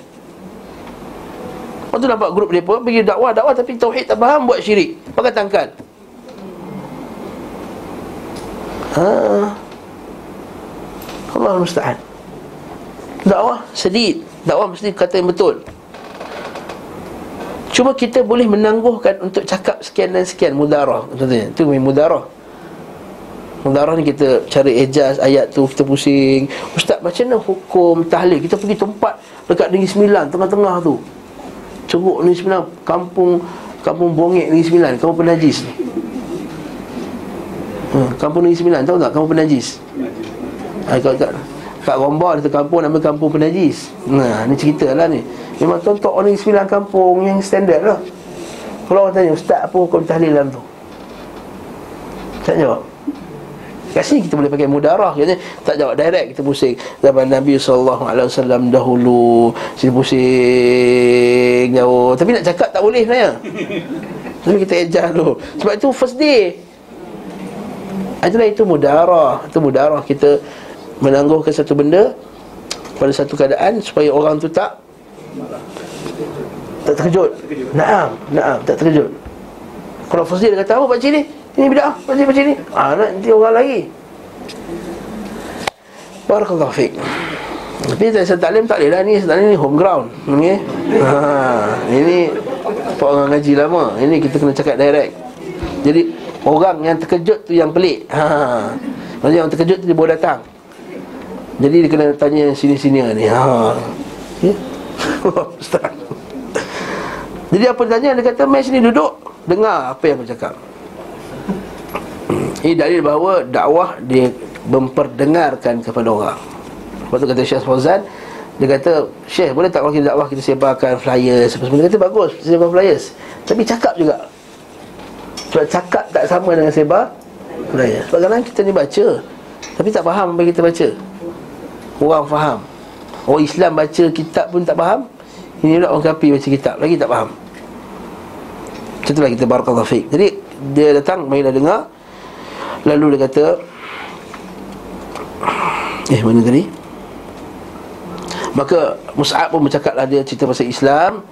Waktu nampak grup dia Pergi dakwah, dakwah Tapi Tauhid tak faham Buat syirik. Pakai tangkal ha. Allah musta'an. Dakwah sedih. Dakwah mesti kata yang betul. Cuma kita boleh menangguhkan untuk cakap sekian dan sekian. Mudarah contohnya itu mudarah. Mudarah ni kita cari ejaz ayat tu kita pusing. Ustaz macam mana hukum tahlil? Kita pergi tempat dekat Negeri Sembilan tengah-tengah tu. Curug Negeri Sembilan kampung kampung Bongek Negeri Sembilan. Kampung penajis hmm, kampung Negeri Sembilan tahu tak? Kampung penajis. Ha, kat, kat, kat Romba ada kampung nama kampung penajis. Nah ni cerita lah ni. Memang contoh orang sembilan kampung yang standard lah. Kalau orang tanya Ustaz apa hukum tahlil dalam tu? Tak jawab. Kat sini kita boleh pakai mudarah. Katanya tak jawab direct kita pusing. Zaman Nabi SAW dahulu Sini pusing jauh. Tapi nak cakap tak boleh sebenarnya Tapi kita ejar dulu. Sebab itu first day Itulah itu mudarah. Itu mudarah kita menangguhkan satu benda Pada satu keadaan Supaya orang tu tak tak terkejut. Naam, naam, tak terkejut. Kalau Fazil kata apa pakcik ni? Ini bid'ah, pakcik pakcik ni? Ah, nanti orang lagi. Barakallahu fiqh tapi saya taklim tak lah. Ni Sebenarnya ni home ground okay? ha, Ini Orang ngaji lama. Ini kita kena cakap direct. Jadi Orang yang terkejut tu yang pelik. Ha. Maksudnya yang terkejut tu dia boleh datang. Jadi dia kena tanya sini-sini ni. Ha. Ustaz. Jadi apa dia tanya? Dia kata Mai sini duduk. Dengar apa yang aku cakap. Ini dalil bahawa dakwah Dia memperdengarkan kepada orang. Lepas tu kata Syekh Fauzan Dia kata Syekh boleh tak kalau kita dakwah Kita sebarkan flyers? Dia kata bagus Sebar flyers. Tapi cakap juga Sebab cakap tak sama dengan sebar flyers Sebab kadang kita ni baca Tapi tak faham apa kita baca. Orang faham. Orang Islam baca kitab pun tak faham. Ini pula orang kafir baca kitab Lagi tak faham. Macam itulah kita barakallahu fiqh Jadi dia datang Marilah dengar. Lalu dia kata Eh mana tadi? Maka Mus'ab pun bercakaplah dia cerita pasal Islam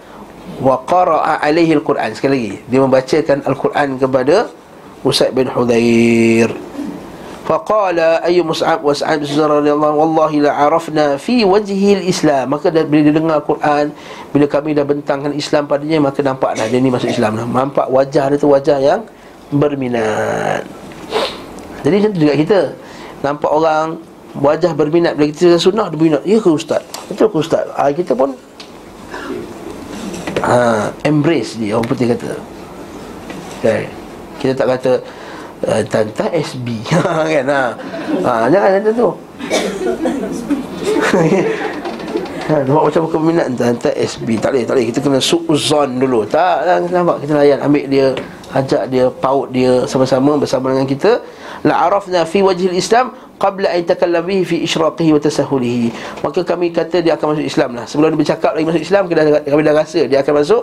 Wa qara'a alaihi al-Quran Sekali lagi Dia membacakan Al-Quran kepada Usaid bin Hudayr Faqala ayu Mus'ab wa Sa'ad bin Zurah radhiyallahu wallahi la arafna fi wajhi al-Islam. Maka dah, bila dia dengar Quran, bila kami dah bentangkan Islam padanya, maka nampaklah dia ni masuk Islam dah. Nampak wajah dia tu wajah yang berminat. Jadi macam tu juga kita. Nampak orang wajah berminat bila kita sunnah dia berminat. Ya ke ustaz? Betul ke ustaz? Ha, kita pun ha, embrace dia orang putih kata. Okay. Kita tak kata uh, Tanta SB kan? Ha. ha jangan macam tu. Ha, nampak macam bukan minat Tanta SB Tak boleh, tak boleh. Kita kena su'uzon dulu. Tak, tak nampak. Kita layan. Ambil dia Ajak dia Paut dia Sama-sama Bersama dengan kita. La'arafna fi wajhil Islam Qabla an takallam bihi fi ishraqihi wa tasahulihi. Maka kami kata dia akan masuk Islam lah. Sebelum dia bercakap lagi masuk Islam Kami dah rasa dia akan masuk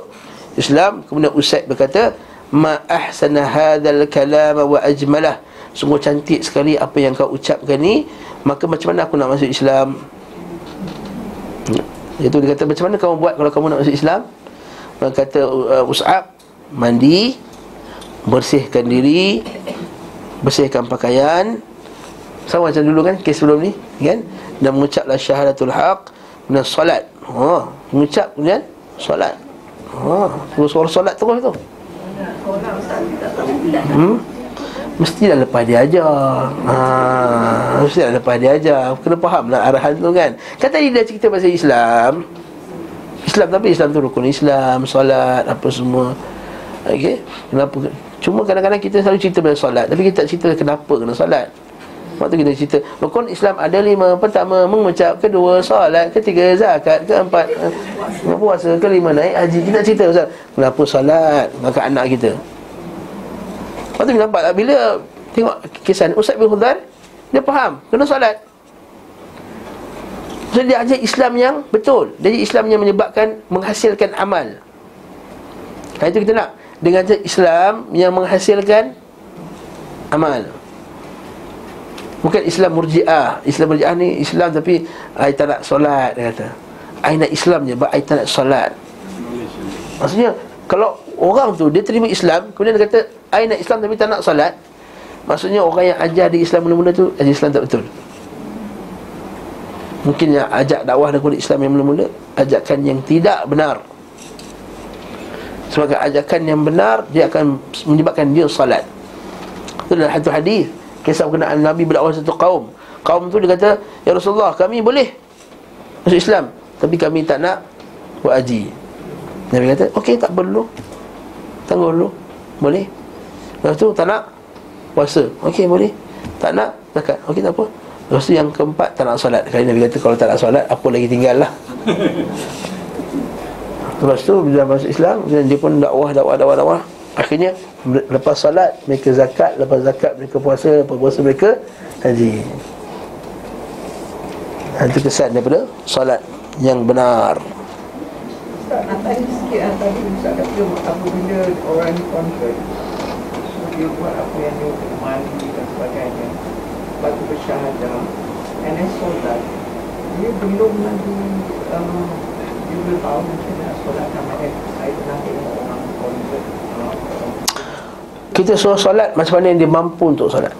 Islam. Kemudian Usaid berkata ma ahsana hadzal kalam wa ajmalah. Sungguh cantik sekali apa yang kau ucapkan ni. Maka macam mana aku nak masuk Islam? Itu dia kata macam mana kamu buat kalau kamu nak masuk Islam? Maka kata uh, Us'ab mandi bersihkan diri bersihkan pakaian sama macam dulu kan kes sebelum ni kan? Dan mengucaplah syahadatul haq dan solat ha mengucap kemudian solat ha terus suara solat terus tu. Hmm? Mestilah lepas dia ajar. Ha, Mestilah lepas dia ajar. Kena faham lah arahan tu kan. Kan tadi dia cerita pasal Islam. Islam tapi Islam tu rukun Islam Solat apa semua. Okay Kenapa? Cuma kadang-kadang kita selalu cerita pasal solat Tapi kita tak cerita kenapa kena solat Waktu kita cerita Rukun Islam ada lima. Pertama mengucap. Kedua solat. Ketiga zakat. Keempat uh, Puasa Kelima naik haji. Kita cerita Ustaz Kenapa solat Maka anak kita. Waktu kita nampak Bila Tengok kisah Ustaz bin Khudar Dia faham Kena solat. So dia ajar Islam yang betul. Jadi Islam yang menyebabkan Menghasilkan amal. Hari itu kita nak. Dengan Islam yang menghasilkan Amal Bukan Islam murjiah. Islam murjiah ni Islam tapi I tak nak solat Dia kata. I nak Islam je But I tak nak solat. Maksudnya Kalau orang tu Dia terima Islam Kemudian dia kata I nak Islam tapi tak nak solat Maksudnya orang yang ajar di Islam mula-mula tu Ajar Islam tak betul. Mungkin yang ajak dakwah dan Islam yang mula-mula Ajakan yang tidak benar. Sebagai ajakan yang benar Dia akan menyebabkan dia salat Itu satu hadis Kisah berkenaan Nabi berdakwah satu kaum. Kaum tu dia kata Ya Rasulullah kami boleh Masuk Islam Tapi kami tak nak Buat haji. Nabi kata Okey tak perlu. Tangguh dulu Boleh. Lepas tu tak nak Puasa. Okey boleh. Tak nak Zakat. Okey tak apa. Lepas tu yang keempat Tak nak solat. Kali Nabi kata Kalau tak nak solat Apa lagi tinggal lah Lepas tu Bila masuk Islam Dia pun dakwah Dakwah dakwah dakwah Akhirnya Lepas solat Mereka zakat Lepas zakat Mereka puasa Lepas puasa mereka Haji. Itu kesan daripada Solat Yang benar. Nak tanya sikit lah tadi Ustaz kata apabila orang convert so dia buat apa yang dia mandi dan sebagainya. Lepas tu bersyahadah. And then solat. Dia belum lagi um, dia belum tahu macam mana solat. Sama saya pernah tengok orang convert Kita suruh solat Macam mana yang dia mampu untuk solat.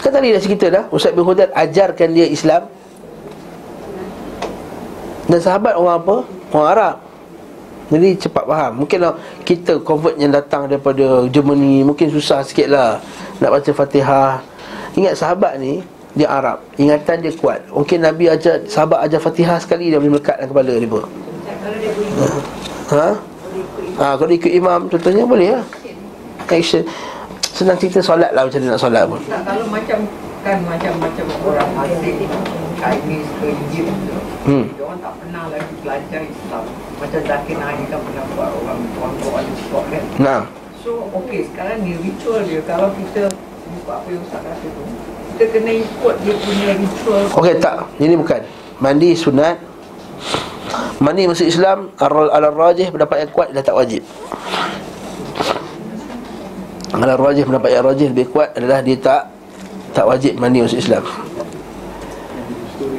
Kan tadi dah cerita dah Ustaz bin Hudad ajarkan dia Islam. Dan sahabat orang apa? Orang Arab. Jadi cepat faham. Mungkin lah kita convert yang datang daripada Germany Mungkin susah sikit lah Nak baca fatihah. Ingat sahabat ni Dia Arab. Ingatan dia kuat. Mungkin Nabi ajar Sahabat ajar fatihah sekali Dia boleh melekat dalam kepala dia pun. Ha? Ha, kalau ikut imam contohnya boleh lah. Action. Senang cerita solat lah macam dia nak solat pun. Tak, kalau macam kan macam-macam orang asing Chinese ke Egypt tu. Hmm. orang tak pernah lagi belajar Islam. Macam Zakir Naik kan pernah buat orang tuan-tuan di Scotland Nah. So okey sekarang ni ritual dia. Kalau kita buat apa yang Ustaz kata tu kita kena ikut dia punya ritual. Okey tak. Ini bukan. Mandi sunat Mandi masuk Islam Al-Rajih pendapat yang kuat Dah tak wajib. Al-Rajih pendapat yang rajih Lebih kuat adalah dia tak Tak wajib mandi masuk Islam.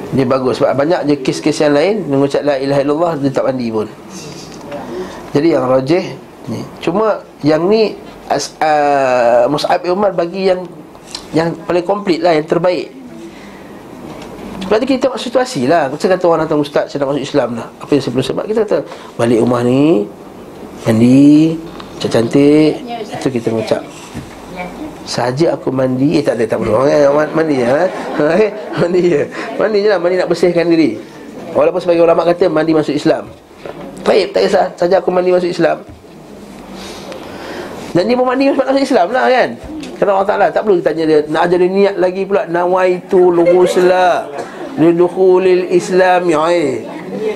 Dia bagus. Sebab banyak je kes-kes yang lain Mengucap la ilaha illallah Dia tak mandi pun. Jadi yang rajih ni. Cuma Yang ni as, uh, Mus'ab Umar bagi yang Yang paling komplit lah Yang terbaik Berarti kita tengok situasi lah. Kita kata orang datang ustaz Saya nak masuk Islam lah Apa yang saya perlu sebab Kita kata Balik rumah ni Mandi Cantik-cantik Itu kita mengucap. Saja aku mandi. Eh tak ada tak perlu Mandi je eh? eh, Mandi je. Mandi je lah. Mandi nak bersihkan diri. Walaupun sebagai ulama kata Mandi masuk Islam. Baik tak kisah. Saja aku mandi masuk Islam. Dan dia pun mandi masuk Islam lah kan? Kerana Allah Ta'ala tak perlu tanya dia Nak ajar dia niat lagi pula? Nawaitu lughusla Lidukhulil Islam ya eh.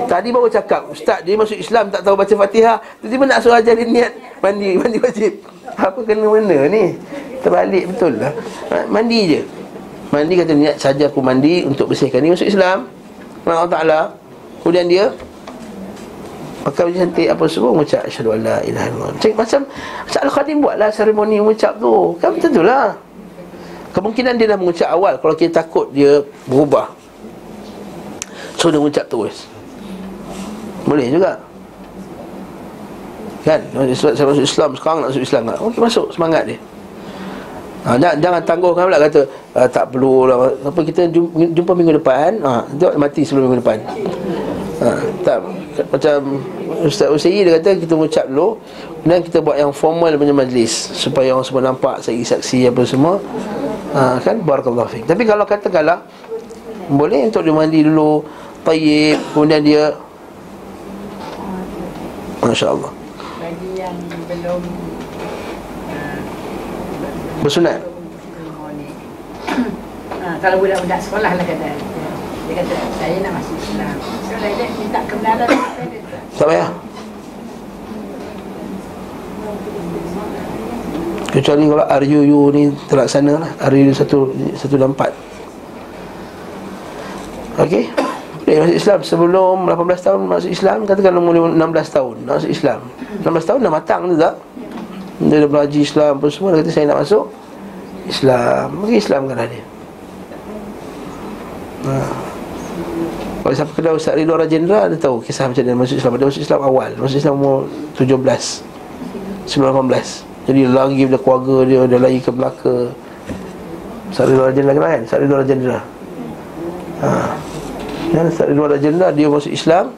Tadi baru cakap Ustaz dia masuk Islam Tak tahu baca fatihah. Tiba-tiba nak suruh ajar dia niat Mandi Mandi wajib Apa kena mana ni? Terbalik betul lah. Ha, Mandi je. Mandi kata niat saja aku mandi Untuk bersihkan ni masuk Islam. Allah Ta'ala. Kemudian dia Pakai baju cantik apa semua Mengucap Asyadu an la ilaha illallah. Macam, macam Al-Khadim buatlah seremoni mengucap tu. Kan tentulah Kemungkinan dia dah mengucap awal Kalau kita takut dia berubah So dia mengucap terus. Boleh juga. Kan? Sebab saya masuk Islam Sekarang nak masuk Islam. Tak Okey masuk. Semangat dia. Ha, jangan, jangan tangguhkan pula kata ah, Tak perlu lah. Apa kita jumpa, jumpa minggu depan. Ha, Tengok mati sebelum minggu depan. Ha, Tak. Macam Ustaz Usai dia kata Kita mengucap dulu Dan kita buat yang formal punya majlis Supaya orang semua nampak Saksi-saksi apa semua. Ha, Kan? Barakallahu fiqh Tapi kalau katakanlah Boleh untuk dia mandi dulu Tayyib. Kemudian dia Masya Allah. Bagi yang belum uh, Bersunat? Ha, kalau budak-budak sekolah lah kata. Dia kata saya nak masuk Islam. So like that minta kebenaran. Dia. Tak payah. Kecuali kalau RUU ni terlaksana lah. RUU 1, 124 Okey Boleh masuk Islam sebelum 18 tahun masuk Islam Katakan umur 16 tahun masuk Islam. 16 tahun dah matang tu tak? Dia dah belajar Islam apa semua Dia kata saya nak masuk Islam. Mungkin Islam kan dia ha. Kalau siapa kenal Ustaz Ridho Rajendra Dia tahu kisah macam dia masuk Islam. Dia masuk Islam awal. Masuk Islam umur 17 Sebelum 18 Jadi lari dari keluarga dia Dia lari ke Melaka. Ustaz Ridwan Rajendra kan Ustaz Ridwan Rajendra ha. Dan Ustaz Ridwan Rajendra Dia masuk Islam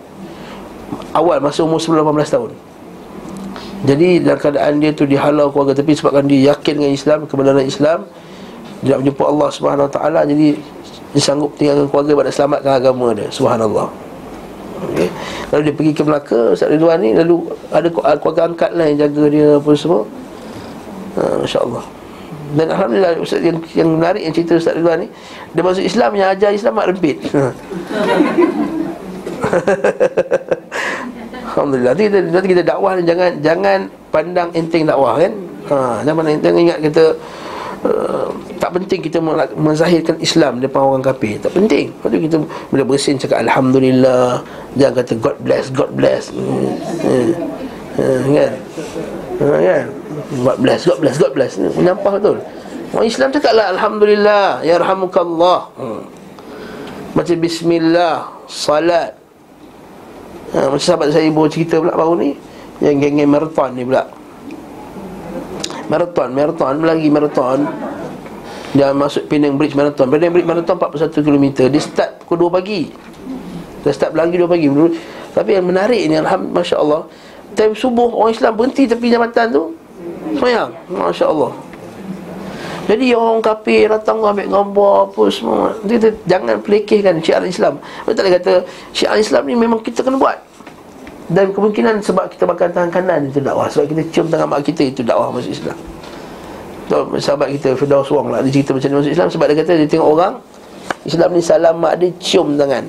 Awal masa umur 18 tahun. Jadi dalam keadaan dia tu Dihalau keluarga. Tapi sebabkan dia yakin dengan Islam Kebenaran Islam Dia nak menjumpa Allah Subhanahu Taala Jadi Dia sanggup tinggalkan keluarga Pada selamatkan agama dia. Subhanallah. Okay. Lalu dia pergi ke Melaka Ustaz Ridwan ni Lalu ada keluarga angkat lah Yang jaga dia apa semua. Ha, Masya Allah Dan Alhamdulillah Ustaz yang, yang menarik Yang cerita Ustaz Ridwan ni Dia masuk Islam Yang ajar Islam mak rempit. Alhamdulillah. Nanti kita, nanti kita dakwah ni Jangan jangan pandang enteng dakwah kan? Ha, Jangan pandang enteng. Ingat kita uh, Tak penting kita menzahirkan Islam Depan orang kafir. Tak penting. Lepas tu kita Bila bersin cakap Alhamdulillah Jangan kata God bless God bless. Hmm. Hmm. Hmm. Kan? Ha, Kan God bless, God bless, God bless Menyampah betul. Orang Islam cakap lah Alhamdulillah Ya Rahmukallah hmm. Baca Bismillah Salat. Ha, Macam sahabat saya ibu cerita pula baru ni Yang geng-geng marathon ni pula. Marathon, marathon, lagi marathon. Dia masuk Penang Bridge Marathon. Penang Bridge Marathon 41 km Dia start pukul 2 pagi. Dia start berlari 2 pagi. Tapi yang menarik ni Alhamdulillah Masya Allah Time subuh orang Islam berhenti tepi jambatan tu Semayang? Masya Allah jadi orang kafir datang ambil gambar apa semua. Kita jangan pelekehkan syiar Islam Betul tak kata syiar Islam ni memang kita kena buat. Dan kemungkinan sebab kita makan tangan kanan itu dakwah. Sebab kita cium tangan mak kita itu dakwah masuk Islam. Tuan sahabat kita Firdaus Wang lah Dia cerita macam ni masuk Islam. Sebab dia kata dia tengok orang Islam ni salam mak dia cium tangan.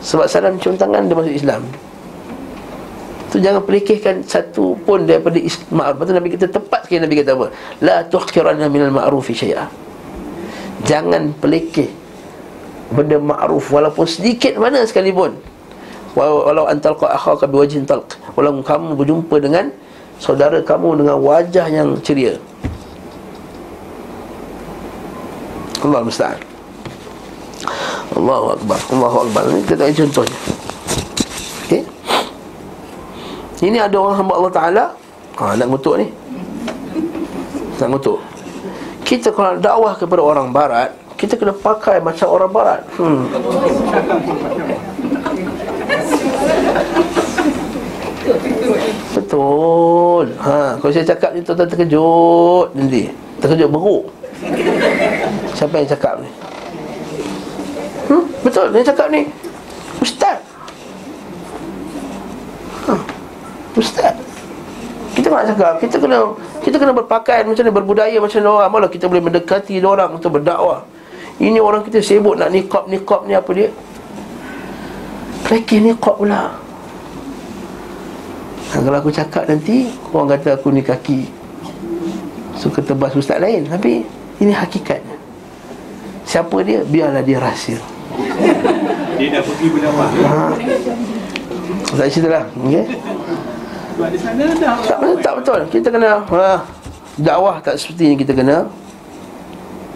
Sebab salam cium tangan dia masuk Islam Tu jangan pelekehkan satu pun daripada ma'ruf. Lepas Nabi kita tepat sekali Nabi kata apa? La tuhqiranna minal ma'rufi syai'ah. Jangan pelekeh benda ma'ruf walaupun sedikit mana sekalipun. Walau antalqa akhaka biwajhin talq. Walau kamu berjumpa dengan saudara kamu dengan wajah yang ceria. Allah musta'an. Allahu akbar. Allahu akbar. Ini kita contohnya. Ini ada orang hamba Allah Ta'ala? Ha, Nak ngutuk ni. Nak ngutuk. Kita kalau dakwah kepada orang barat Kita kena pakai macam orang barat. Hmm. Betul. Ha, Kalau saya cakap ni Tuan-tuan terkejut Nanti. Terkejut beruk. Siapa yang cakap ni? Hmm? Betul. Dia cakap ni Ustaz Ustaz Kita nak cakap Kita kena kita kena berpakaian macam ni Berbudaya macam ni orang. Malah kita boleh mendekati orang Untuk berdakwah. Ini orang kita sibuk nak nikab-nikab ni apa dia? Pelakih nikab pula. Dan kalau aku cakap nanti Orang kata aku ni kaki. Suka tebas ustaz lain. Tapi ini hakikatnya. Siapa dia? Biarlah dia rahsia. Dia dah pergi bernama ha. Tak cerita lah okay? Tak, tak betul. Kita kena ha, Dakwah tak seperti yang kita kena.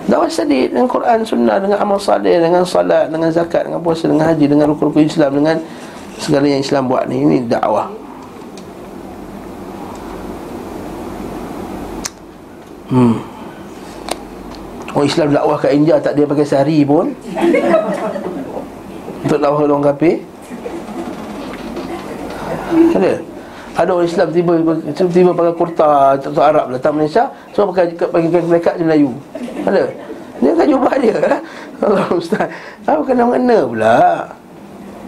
Dakwah sedih dengan Quran, Sunnah Dengan amal salih, dengan salat, dengan zakat Dengan puasa, dengan haji, dengan rukun-rukun Islam Dengan segala yang Islam buat ni Ini dakwah. Hmm. Orang Islam dakwah kat India Tak dia pakai sehari pun. Untuk dakwah orang kafir. Ada ada orang Islam tiba tiba pakai kurta atau Arab datang Malaysia semua pakai pakai kain mereka je Melayu. Ada. Dia kan jumpa dia? Allah ustaz tahu kena mengena pula?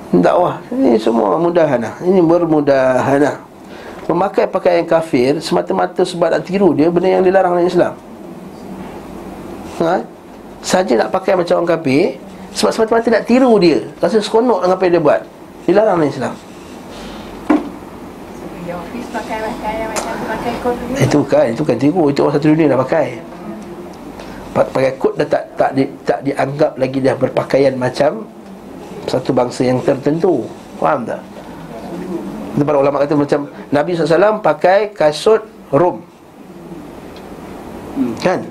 Dakwah. Ini semua mudahanah ini bermudahanah memakai pakaian kafir semata-mata sebab nak tiru dia benda yang dilarang oleh Islam. Ha? saja nak pakai macam orang kafir sebab semata-mata nak tiru dia. Rasa seronok dengan apa yang dia buat. Dilarang oleh Islam itu kan, itu kan tiru Itu orang satu dunia dah pakai. Pakai kot dah tak, tak, di, tak dianggap lagi dah berpakaian macam Satu bangsa yang tertentu. Faham tak? Itu para ulama kata macam Nabi SAW pakai kasut Rom Kan?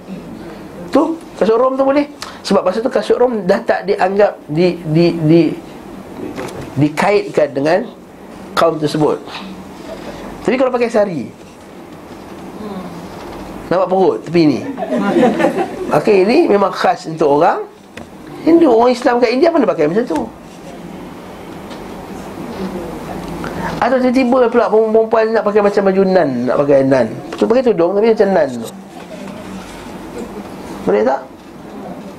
Tu, kasut Rom tu boleh. Sebab masa tu kasut Rom dah tak dianggap di, di, di, Dikaitkan dengan kaum tersebut. Tapi kalau pakai sari Nampak perut tepi ni? Okey ini memang khas untuk orang Hindu. Orang Islam kat India mana pakai macam tu. Atau tiba-tiba pula perempuan nak pakai macam baju nan Nak pakai nan. Tu pakai tudung tapi macam nan tu. Boleh tak?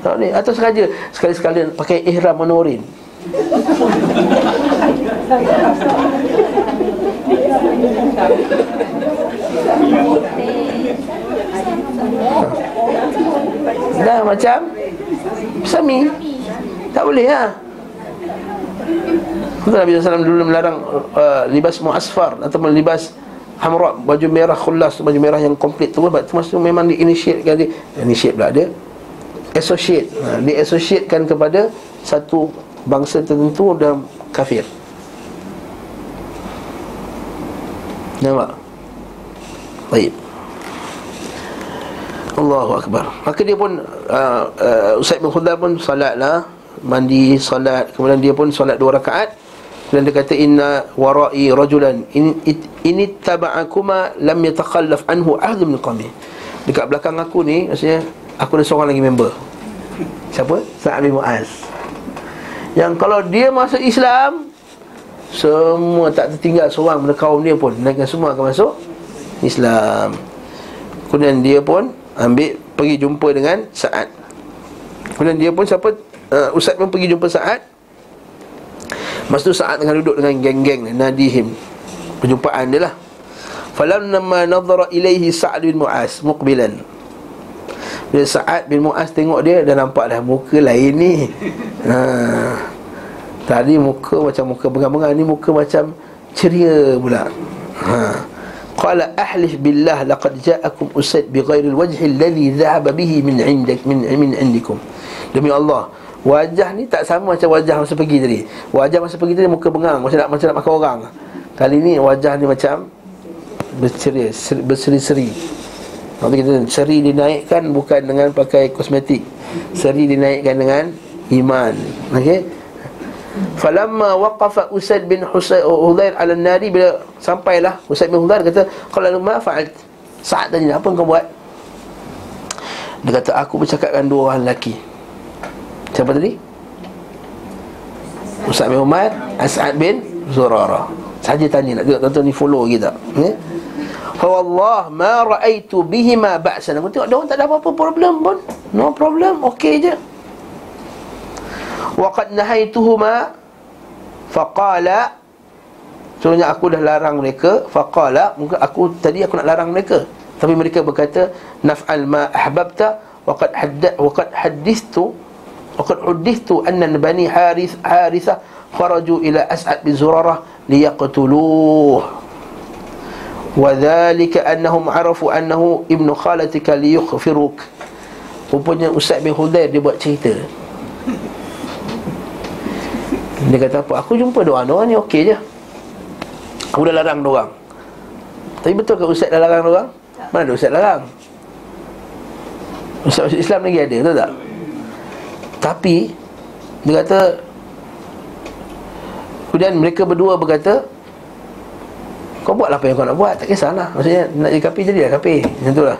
Tak boleh. Atau sengaja Sekali-sekala pakai ihram monorin Dah macam Sami. Tak boleh lah Betul Nabi SAW dulu melarang uh, Libas mu'asfar Atau libas hamra Baju merah khullas Baju merah yang komplit tu Termasuk memang di initiate kan dia Initiate pula dia. Associate. Ha, Dia associatekan kepada Satu bangsa tertentu Dan kafir. Nampak? Baik Allahu Akbar. Maka dia pun uh, uh, Usaid bin Khudar pun salat lah Mandi, salat. Kemudian dia pun salat dua rakaat. Dan dia kata Inna warai rajulan. In, Ini taba'akuma Lam yatakhallaf anhu ahdu min qami Dekat belakang aku ni Maksudnya Aku ada seorang lagi member. Siapa? Sa'ad bin Mu'az. Yang kalau dia masuk Islam Semua tak tertinggal seorang Pada kaum dia pun. Mereka semua akan masuk Islam. Kemudian dia pun ambil pergi jumpa dengan Sa'ad. Kemudian dia pun siapa uh, Ustaz pun pergi jumpa Sa'ad. Masa tu Sa'ad tengah duduk dengan geng-geng Nadihim Perjumpaan dia lah Falamma nadhara ilaihi Sa'ad bin Mu'az Muqbilan Bila Sa'ad bin Mu'az tengok dia Dah nampak dah muka lain ni ha. Tadi muka macam muka bengang-bengang Ni muka macam ceria pula Ha Qala ahlif billah laqad ja'akum usaid bighairil wajhi alladhi dhahaba bihi min indak min min indikum. Demi Allah, wajah ni tak sama macam wajah masa pergi tadi. Wajah masa pergi tadi muka bengang macam nak macam nak makan orang. Kali ni wajah ni macam berceria, berseri-seri. Kalau kita seri dinaikkan bukan dengan pakai kosmetik. Seri dinaikkan dengan iman. Okey? Falamma waqafa Usaid bin Hudair ala nari bila sampailah Usaid bin Hudair kata qala ma fa'alt? Sa'ad tanya apa kau buat? Dia kata aku bercakap dengan dua orang lelaki. Siapa tadi? Usaid bin Umar As'ad bin Zurara Saja tanya nak tengok tuan-tuan ni follow kita ya? Fawallah ma ra'aitu bihima ba'san. Aku tengok dia orang tak ada apa-apa problem pun. No problem, okey je Waqad nahaituhuma faqala Sebenarnya aku dah larang mereka Faqala Mungkin aku Tadi aku nak larang mereka. Tapi mereka berkata Naf'al ma ahbabta Waqad hadda Waqad hadithtu Waqad hudithtu Anna bani harith Harithah Kharaju ila As'ad bin Zurarah Liyaqtuluh. Wadhalika annahum arafu annahu Ibnu khalatika liyukhfiruk. Rupanya Ustaz bin Hudair Dia buat cerita dia kata apa? Aku jumpa dua orang ni okey je. Aku dah larang dua orang. Tapi betul ke ustaz dah larang dua orang? Mana ada ustaz larang? Ustaz Islam lagi ada, betul tak? Tapi dia kata Kemudian mereka berdua berkata Kau buat apa yang kau nak buat Tak kisahlah Maksudnya nak jadi kapi jadi lah kapi Macam tu lah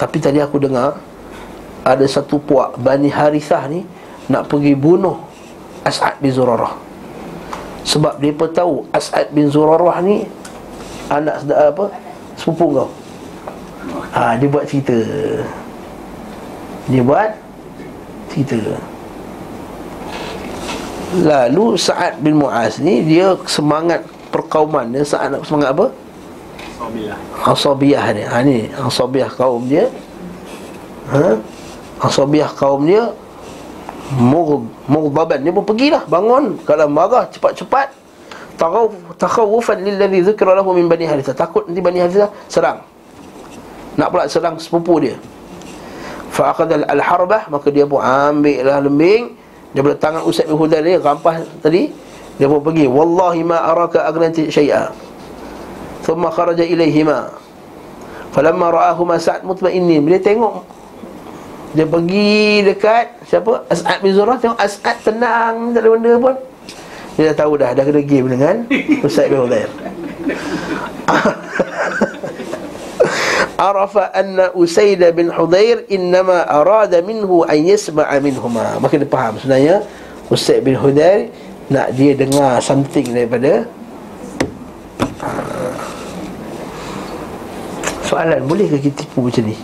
Tapi tadi aku dengar Ada satu puak Bani Harithah ni Nak pergi bunuh As'ad bin Zurarah. Sebab pun tahu As'ad bin Zurarah ni Anak apa Sepupu kau. Ha, Dia buat cerita. Dia buat Cerita. Lalu Sa'ad bin Mu'az ni Dia semangat perkauman. Dia Sa'ad semangat apa? Asabiyah ni ha, ni. Asabiyah kaum dia. Ha? Asabiyah kaum dia Mughdaban. Dia pun pergilah Bangun. Kalau marah cepat-cepat. Takhawufan lilladhi zikra lahu min bani harithah Takut nanti bani harithah serang. Nak pula serang sepupu dia. Fa'aqadal al-harbah Maka dia pun ambil lah lembing. Dia boleh tangan Ustaz bin Hudar dia Rampah tadi. Dia pun pergi Wallahi ma araka agnati syai'a. Thumma kharaja ilaihima Falamma ra'ahuma sa'ad mutmainnin. Bila tengok dia pergi dekat Siapa? As'ad bin Zurah Tengok As'ad tenang Tak ada benda pun Dia dah tahu dah Dah kena game dengan Ustaz bin Uzair arafa anna Usaid bin Hudair innama arada minhu an yasma'a minhuma maka dia faham sebenarnya Usaid bin Hudair nak dia dengar something daripada ah. soalan boleh ke kita tipu macam ni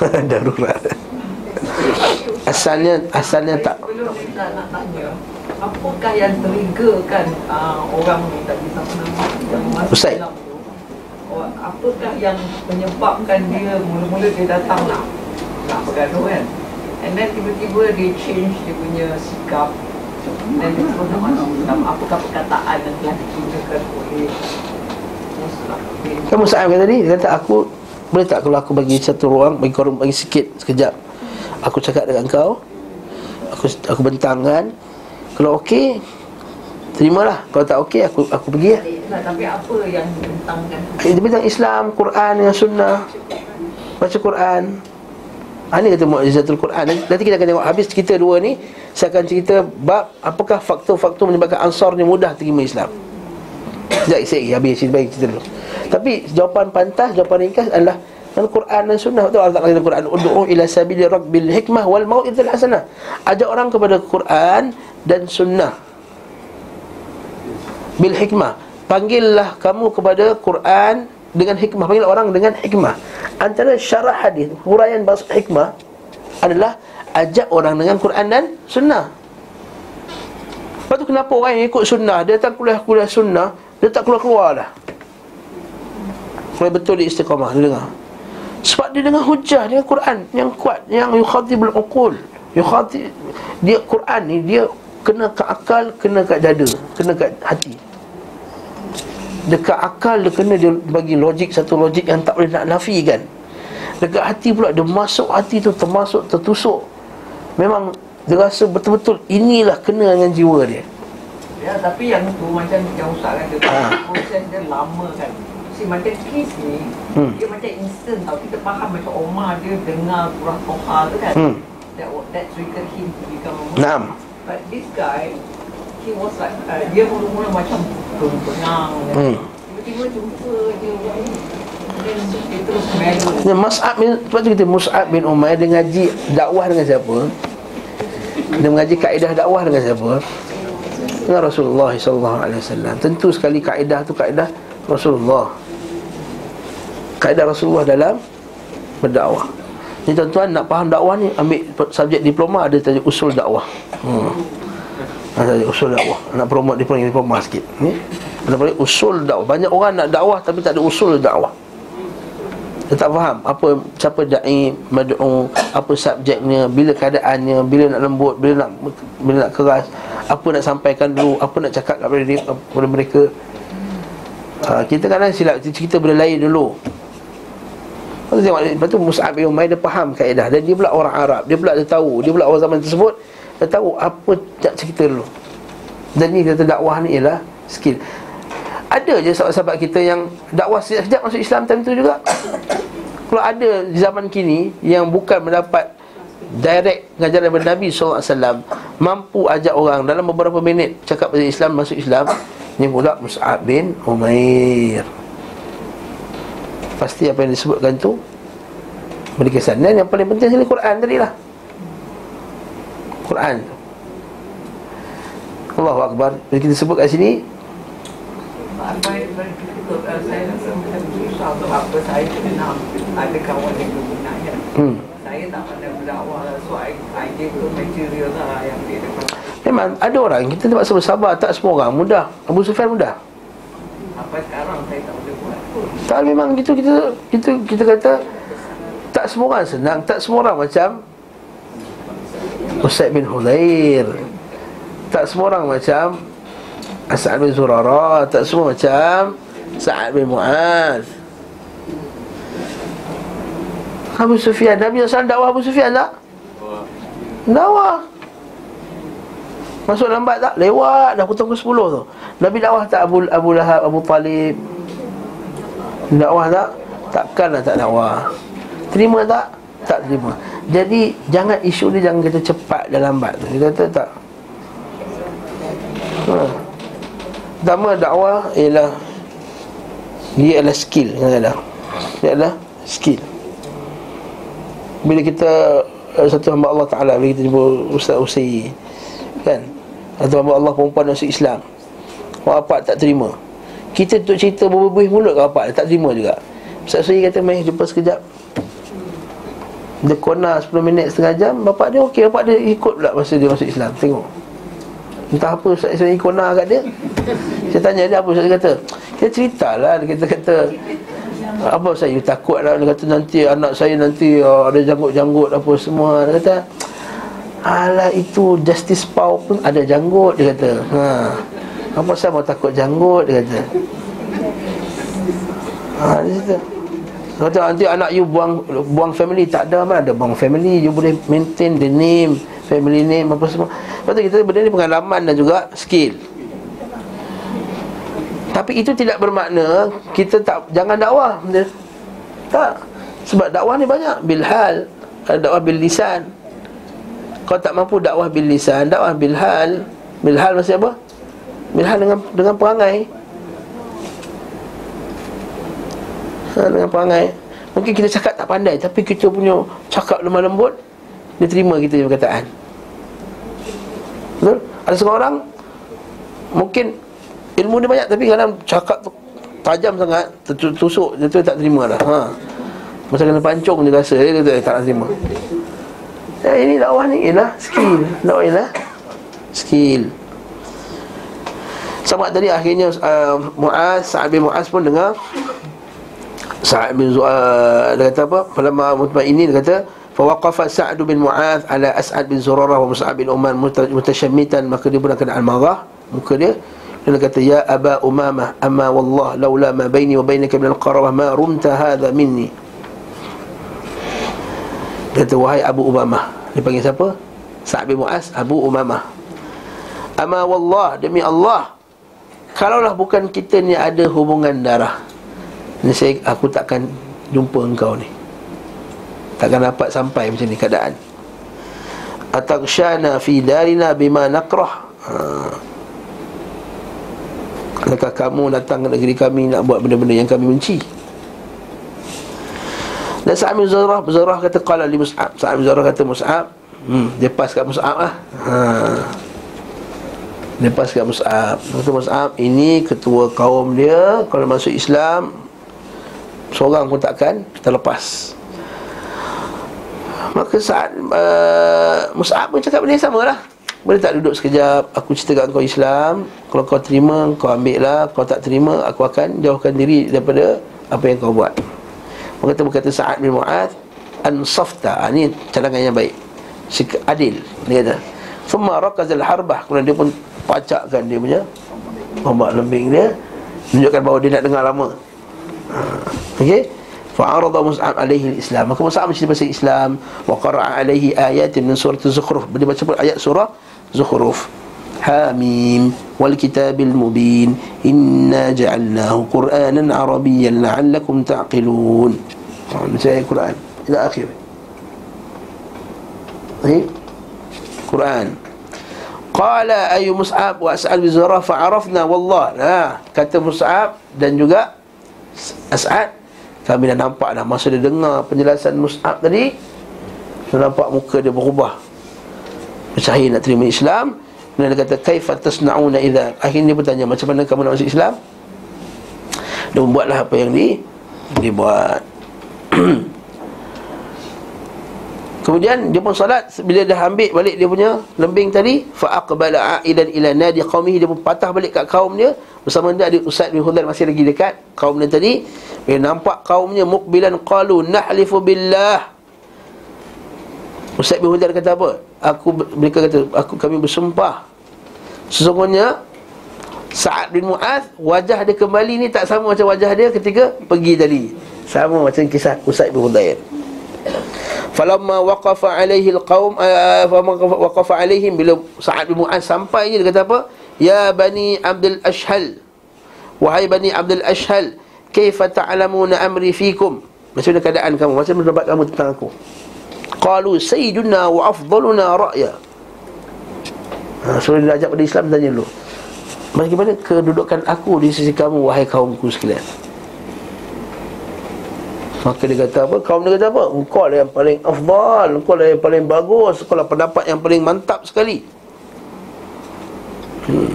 darurat. Asalnya asalnya tak. Nak tanya Apakah yang triggerkan uh, orang ni tadi nama Ustaz. Tu? Oh, Apakah yang menyebabkan dia mula-mula dia datang nak nak bergaduh kan? And then tiba-tiba dia change dia punya sikap. Dan dia terus nak masuk Islam Apakah perkataan yang telah digunakan oleh Muslim bin Kan Musa kata tadi Dia kata aku Boleh tak kalau aku bagi satu ruang Bagi korang bagi sikit Sekejap. Aku cakap dengan kau Aku aku bentangkan Kalau okey Terimalah. Kalau tak okey Aku aku pergi lah. Tapi apa yang dibentangkan Eh, Dia bintang Islam Quran dengan sunnah. Baca Quran. Ha, Ini kata Mu'ajizatul Quran. Nanti, nanti kita akan tengok. Habis cerita dua ni Saya akan cerita Bab Apakah faktor-faktor Menyebabkan Ansar ni mudah terima Islam Sekejap saya habis cerita bagi cerita dulu. Tapi jawapan pantas Jawapan ringkas adalah Al Quran dan Sunnah. Betul Allah kata Quran Udu'u ila sabili rabbil hikmah Wal mau'idhul hasanah. Ajak orang kepada Quran Dan Sunnah. Bil hikmah. Panggillah kamu kepada Quran Dengan hikmah. Panggil orang dengan hikmah. Antara syarah hadis Huraian maksud hikmah Adalah Ajak orang dengan Quran dan Sunnah. Lepas tu kenapa orang yang ikut sunnah? Dia datang kuliah-kuliah sunnah Dia tak keluar-keluar dah. Kalau betul dia istiqamah Dia dengar. Sebab dia dengar hujah Dengan Quran Yang kuat Yang yukhatibul uqul Yukhatib Dia Quran ni Dia kena ke akal Kena kat dada Kena kat hati. Dekat akal dia kena dia bagi logik Satu logik yang tak boleh nak nafikan. Dekat hati pula Dia masuk hati tu Termasuk tertusuk. Memang dia rasa betul-betul Inilah kena dengan jiwa dia Ya, tapi yang tu macam yang Ustaz kata tu, Ha. proses dia lama kan. Si macam kes ni, Hmm. dia macam instant tau. Kita faham macam Omar dia dengar surah Toha tu kan. Hmm. That, that triggered him to become a Muslim. Naam But this guy, he was like, uh, dia mula-mula macam pengang. Hmm. Tiba-tiba jumpa dia. Dia terus melu. Dia Mus'ab bin Sebab tu kita Mus'ab bin Umair Dia ngaji dakwah dengan siapa Dia mengaji kaedah dakwah dengan siapa Dengan Rasulullah SAW Tentu sekali kaedah tu kaedah Rasulullah. Kaedah Rasulullah dalam Berdakwah. Ni tuan-tuan nak faham dakwah ni Ambil subjek diploma Ada tajuk usul dakwah. Hmm. Ada tajuk usul dakwah. Nak promote diploma, diploma sikit. Ni? Ada panggil usul dakwah. Banyak orang nak dakwah Tapi tak ada usul dakwah. Dia tak faham apa siapa dai mad'u apa subjeknya bila keadaannya bila nak lembut bila nak bila nak keras apa nak sampaikan dulu? Apa nak cakap kepada dia kepada mereka? Ha, kita kadang silap. Kita benda lain dulu. Lepas tu Mus'ab bin Umair dia faham kaedah. Dan dia pula orang Arab. Dia pula dia tahu. Dia pula orang zaman tersebut Dia tahu apa nak cerita dulu. Dan ni kata dakwah ni ialah skill. Ada je sahabat-sahabat kita yang dakwah sekejap masuk Islam time tu juga. Kalau ada zaman kini Yang bukan mendapat Direct pengajaran daripada Nabi SAW Mampu ajak orang dalam beberapa minit Cakap pasal Islam, masuk Islam Ini pula Mus'ab bin Umair. Pasti apa yang disebutkan tu Beri kesan. Dan yang paling penting sekali Quran tadi lah. Quran tu. Allahu Akbar. Bila kita sebut kat sini Very, Material lah yang dia dapat. Memang ada orang Kita terpaksa bersabar Tak semua orang mudah Abu Sufyan mudah Apa sekarang saya tak boleh buat pun. Tak memang gitu kita kita kita kata tak semua orang senang, tak semua orang macam Usaid bin Hudair. Tak semua orang macam As'ad bin Zurara, tak semua macam Sa'ad bin Mu'az. Abu Sufyan, Nabi SAW dakwah Abu Sufyan tak? Dakwah Masuk lambat tak? Lewat. Dah pukul 10 tu. Nabi dakwah tak Abu, Abu Lahab, Abu Talib? Dakwah tak? Takkanlah tak dakwah Terima tak? Tak terima. Jadi jangan isu ni jangan kata cepat dan lambat Dia kata tak. Ha. Pertama dakwah ialah Dia adalah skill Dia. Adalah skill. Bila kita Satu hamba Allah Ta'ala Bila kita jumpa Ustaz Usai Kan? Satu hamba Allah perempuan masuk Islam. Bapak tak terima? Kita tu cerita berbuih mulut ke bapak Tak terima juga. Ustaz Usai kata Mari jumpa sekejap. Dia kona 10 minit setengah jam Bapak dia okey Bapak dia ikut pula Masa dia masuk Islam. Tengok. Entah apa Ustaz Usai kona kat dia. Saya tanya dia apa Ustaz kata Dia ceritalah Dia kata kata apa saya takut lah Dia kata nanti anak saya nanti uh, Ada janggut-janggut apa semua Dia kata Alah itu Justice Pau pun ada janggut Dia kata ha. Apa saya mau takut janggut Dia kata ha, Dia kata kata nanti anak you buang buang family tak ada mana ada buang family you boleh maintain the name family name apa semua. Lepas tu kita benda ni pengalaman dan juga skill. Tapi itu tidak bermakna kita tak jangan dakwah. Tak. Sebab dakwah ni banyak bil hal, ada dakwah bil lisan. Kau tak mampu dakwah bil lisan, dakwah bil hal. Bil hal maksud apa? Bil hal dengan dengan perangai. ha, Dengan perangai Mungkin kita cakap tak pandai Tapi kita punya cakap lemah lembut Dia terima kita perkataan Betul? Ada seorang orang Mungkin Ilmu dia banyak Tapi kadang cakap tu Tajam sangat Tusuk Dia tu tak terima lah ha. Masa kena pancung dia rasa Dia kata eh, tak terima. Ya, ini dakwah ni ialah skill. Dakwah ialah skill. Sama tadi akhirnya uh, Mu'az, Sa'ad bin Mu'az pun dengar. Sa'ad bin Zu'ad Dia kata apa? Falamma mutmainin Dia kata Fawaqafa Sa'ad bin Mu'az Ala As'ad bin Zurarah Wa Mus'ab bin Uman Mutasyamitan Maka dia pun akan al-marah Muka dia dia kata Ya Aba Umamah Amma Wallah Laula ma baini wa bainaka min al-qarawah Ma rumta hadha minni. Dia kata Wahai Abu Umamah. Dia panggil siapa? Sa'ad bin Mu'az Abu Umamah. Amma Wallah Demi Allah Kalaulah bukan kita ni ada hubungan darah Ni saya, aku takkan jumpa engkau ni. Takkan dapat sampai macam ni keadaan. Atakshana fi darina bima nakrah. Ha. Adakah kamu datang ke negeri kami Nak buat benda-benda yang kami benci? Dan Sa'ad bin Zarah Zarah kata Qala li Mus'ab. Sa'ad bin Zarah kata Mus'ab hmm, Dia pas kat Mus'ab lah ha. Dia pas kat Mus'ab. Kata Mus'ab Ini ketua kaum dia Kalau masuk Islam Seorang pun takkan terlepas. Maka saat uh, Mus'ab pun cakap benda yang sama lah Boleh tak duduk sekejap? Aku ceritakan kau Islam. Kalau kau terima Kau ambil lah Kau tak terima Aku akan jauhkan diri daripada Apa yang kau buat. Maka berkata Sa'ad bin Mu'ad Ansafta. Ini cadangan yang baik. Adil Dia kata. Semua rakazal harbah. Kemudian dia pun pacakkan dia punya Ombak lembing dia. Menunjukkan bahawa dia nak dengar lama. Okey? Fa'arada Mus'ab alaihi al-Islam. Maka Mus'ab mencerita pasal Islam. Wa qara'a alaihi ayat min surah Zukhruf. Dia baca pun ayat surah Zukhruf Hamim. Wal kitabil mubin. Inna ja'alnahu Qur'anan Arabiyan La'allakum ta'qilun. Baca ayat Quran. Ila akhir. Okey? Quran. Qala ayu Mus'ab wa as'al bi Zurah fa'arafna wallah. Nah, kata Mus'ab dan juga As'ad kami dah nampak dah Masa dia dengar penjelasan Mus'ab tadi Dia nampak muka dia berubah Bercahaya nak terima Islam. Dan dia kata Kaifa tasna'una idha? Akhirnya dia bertanya Macam mana kamu nak masuk Islam? Dia membuatlah apa yang di Dibuat Kemudian dia pun salat bila dah ambil balik dia punya lembing tadi fa aqbala aidan ila nadi qaumihi dia pun patah balik kat kaum dia. Bersama dia ada Ustaz bin Hudal masih lagi dekat kaum dia tadi. Bila nampak kaumnya mukbilan. Qalu nahlifu billah Ustaz bin Hudal kata apa? Aku mereka kata aku kami bersumpah. Sesungguhnya Sa'ad bin Mu'az wajah dia kembali ni tak sama macam wajah dia ketika pergi tadi. Sama macam kisah Ustaz bin Hudal falamma waqafa alaihi alqaum waqafa alaihim bila Sa'ad bin Mu'az sampai dia kata apa? Ya bani Abdul Ashhal. Wahai bani Abdul Ashhal kaifa ta'lamuna amri fikum? Macam mana keadaan kamu? Macam mana pendapat kamu tentang aku qalu sayyiduna wa afdaluna ra'ya ha, so dia ajak pada Islam tanya dulu bagaimana kedudukan aku di sisi kamu wahai kaumku sekalian Maka dia kata apa? Kaum dia kata apa? Engkau lah yang paling afdal Engkau lah yang paling bagus Engkau lah pendapat yang paling mantap sekali hmm.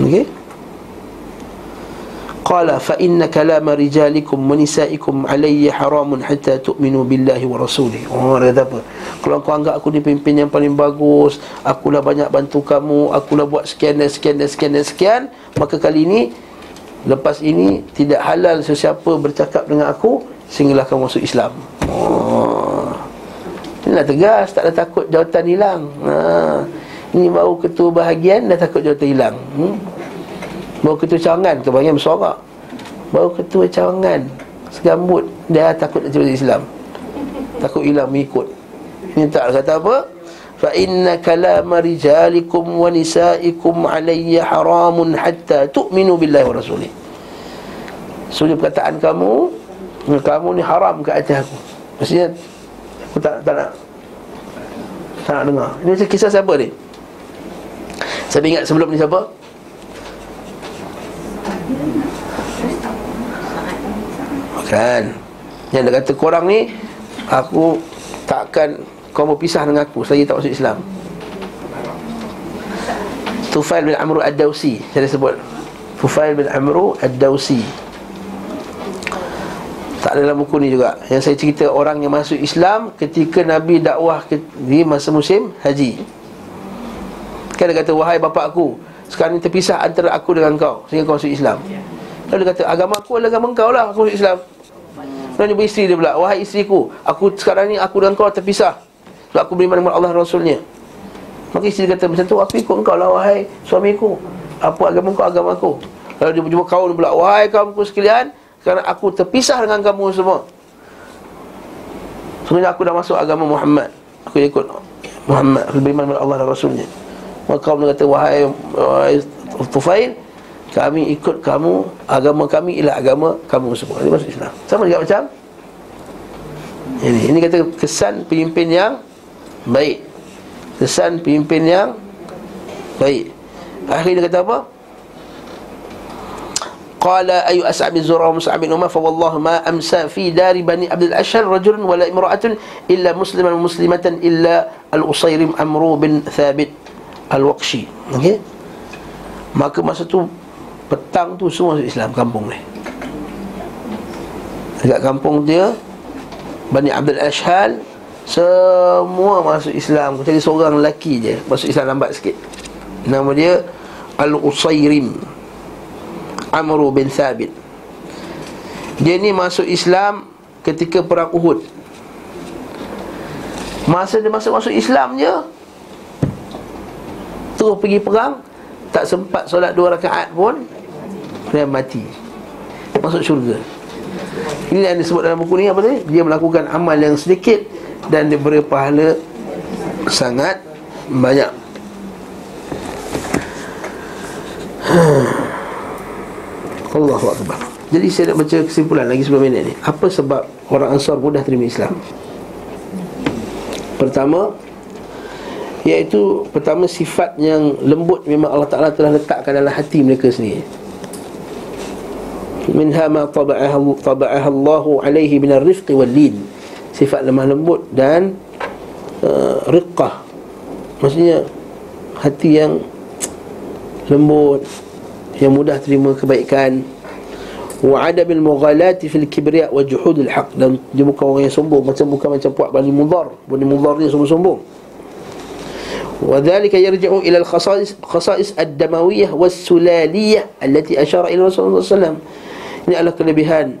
Okay Qala fa inna kalama rijalikum wa nisaikum alayya haramun hatta tu'minu billahi wa rasulih. Oh, kata apa? Kalau kau anggap aku ni pemimpin yang paling bagus, akulah banyak bantu kamu, akulah buat sekian dan sekian dan sekian dan sekian, maka kali ini lepas ini tidak halal sesiapa bercakap dengan aku sehinggalah kamu masuk Islam. Oh. Inilah tegas, tak ada takut jawatan hilang. Ha. Ini baru ketua bahagian dah takut jawatan hilang. Hmm? Baru ketua cawangan Kebanyakan bersorak. Baru ketua cawangan. Segambut. Dia takut nak cepat Islam. Takut hilang mengikut. Ini tak kata apa? Fa inna kalama rijalikum wa nisaikum alayya haramun hatta tu'minu billahi wa rasulih. Sudah perkataan kamu Kamu ni haram ke atas aku. Maksudnya Aku tak, tak nak Tak nak dengar. Ini kisah siapa ni? Saya ingat sebelum ni siapa Kan? Yang dia kata korang ni Aku takkan Kau mau pisah dengan aku Saya tak masuk Islam. Tufail bin Amru Ad-Dawsi Saya sebut. Tufail bin Amru Ad-Dawsi. Tak ada dalam buku ni juga. Yang saya cerita orang yang masuk Islam Ketika Nabi dakwah di masa musim haji. Kan dia kata Wahai bapa aku Sekarang ni terpisah antara aku dengan kau Sehingga kau masuk Islam. Lalu dia kata Agama aku adalah agama kau lah Aku masuk Islam. Lalu dia beristeri dia pula Wahai isteriku Aku sekarang ni aku dan kau terpisah. Sebab aku beriman dengan Allah Rasulnya. Maka isteri dia kata macam tu Aku ikut kau lah wahai suamiku Apa agama kau agama aku. Lalu dia berjumpa kaum dia pula Wahai kaumku sekalian Sekarang aku terpisah dengan kamu semua. Sebenarnya aku dah masuk agama Muhammad. Aku ikut Muhammad Aku beriman dengan Allah dan Rasulnya Maka kaum kata Wahai, wahai Tufail kami ikut kamu agama kami ialah agama kamu semua. Ini masuk Islam. Sama juga macam ini. Ini kata kesan pemimpin yang baik. Kesan pemimpin yang baik. Akhirnya kata apa? Qala ayu as'abi zura wa mus'ab bin umar fa wallahu ma amsa fi dari bani Abdul Ashar rajulun wala imra'atun illa musliman muslimatan illa al-Usairim Amru bin Thabit al-Waqshi. Okey? Maka masa tu Petang tu semua Islam kampung ni. Dekat kampung dia Bani Abdul Ashhal Semua masuk Islam. Jadi seorang lelaki je Masuk Islam lambat sikit. Nama dia Al-Usayrim Amru bin Thabit. Dia ni masuk Islam Ketika perang Uhud. Masa dia masuk-masuk Islam je Terus pergi perang Tak sempat solat dua rakaat pun dia mati. Masuk syurga. Ini yang disebut dalam buku ni apa tadi? Dia melakukan amal yang sedikit Dan dia beri pahala Sangat banyak. Allahu Akbar. Jadi saya nak baca kesimpulan lagi sebelum ini ni. Apa sebab orang Ansar mudah terima Islam? Pertama Iaitu pertama sifat yang lembut Memang Allah Ta'ala telah letakkan dalam hati mereka sendiri. Minha ma taba'aha taba'aha Allah alaihi min ar-rifq wal lin sifat lemah lembut dan uh, riqqah maksudnya hati yang lembut yang mudah terima kebaikan. Wa adabil mughalati fil kibriya wa juhud al haq. Dan dia bukan orang yang sombong. Macam bukan macam puak Bani Mudhar. Bani Mudhar dia sombong-sombong وذلك يرجع إلى الخصائص خصائص الدموية والسلالية التي أشار إلى رسول الله صلى الله عليه وسلم ini adalah kelebihan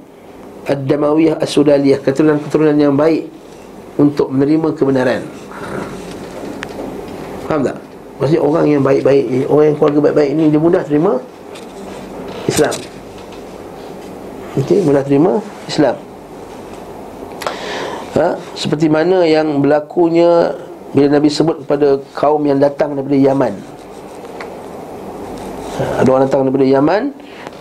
Ad-Damawiyah As-Sudaliyah Keturunan-keturunan yang baik Untuk menerima kebenaran Faham tak? Maksudnya orang yang baik-baik Orang yang keluarga baik-baik ini Dia mudah terima Islam Okey, mudah terima Islam ha? Seperti mana yang berlakunya bila Nabi sebut kepada kaum yang datang daripada Yaman. Ada orang datang daripada Yaman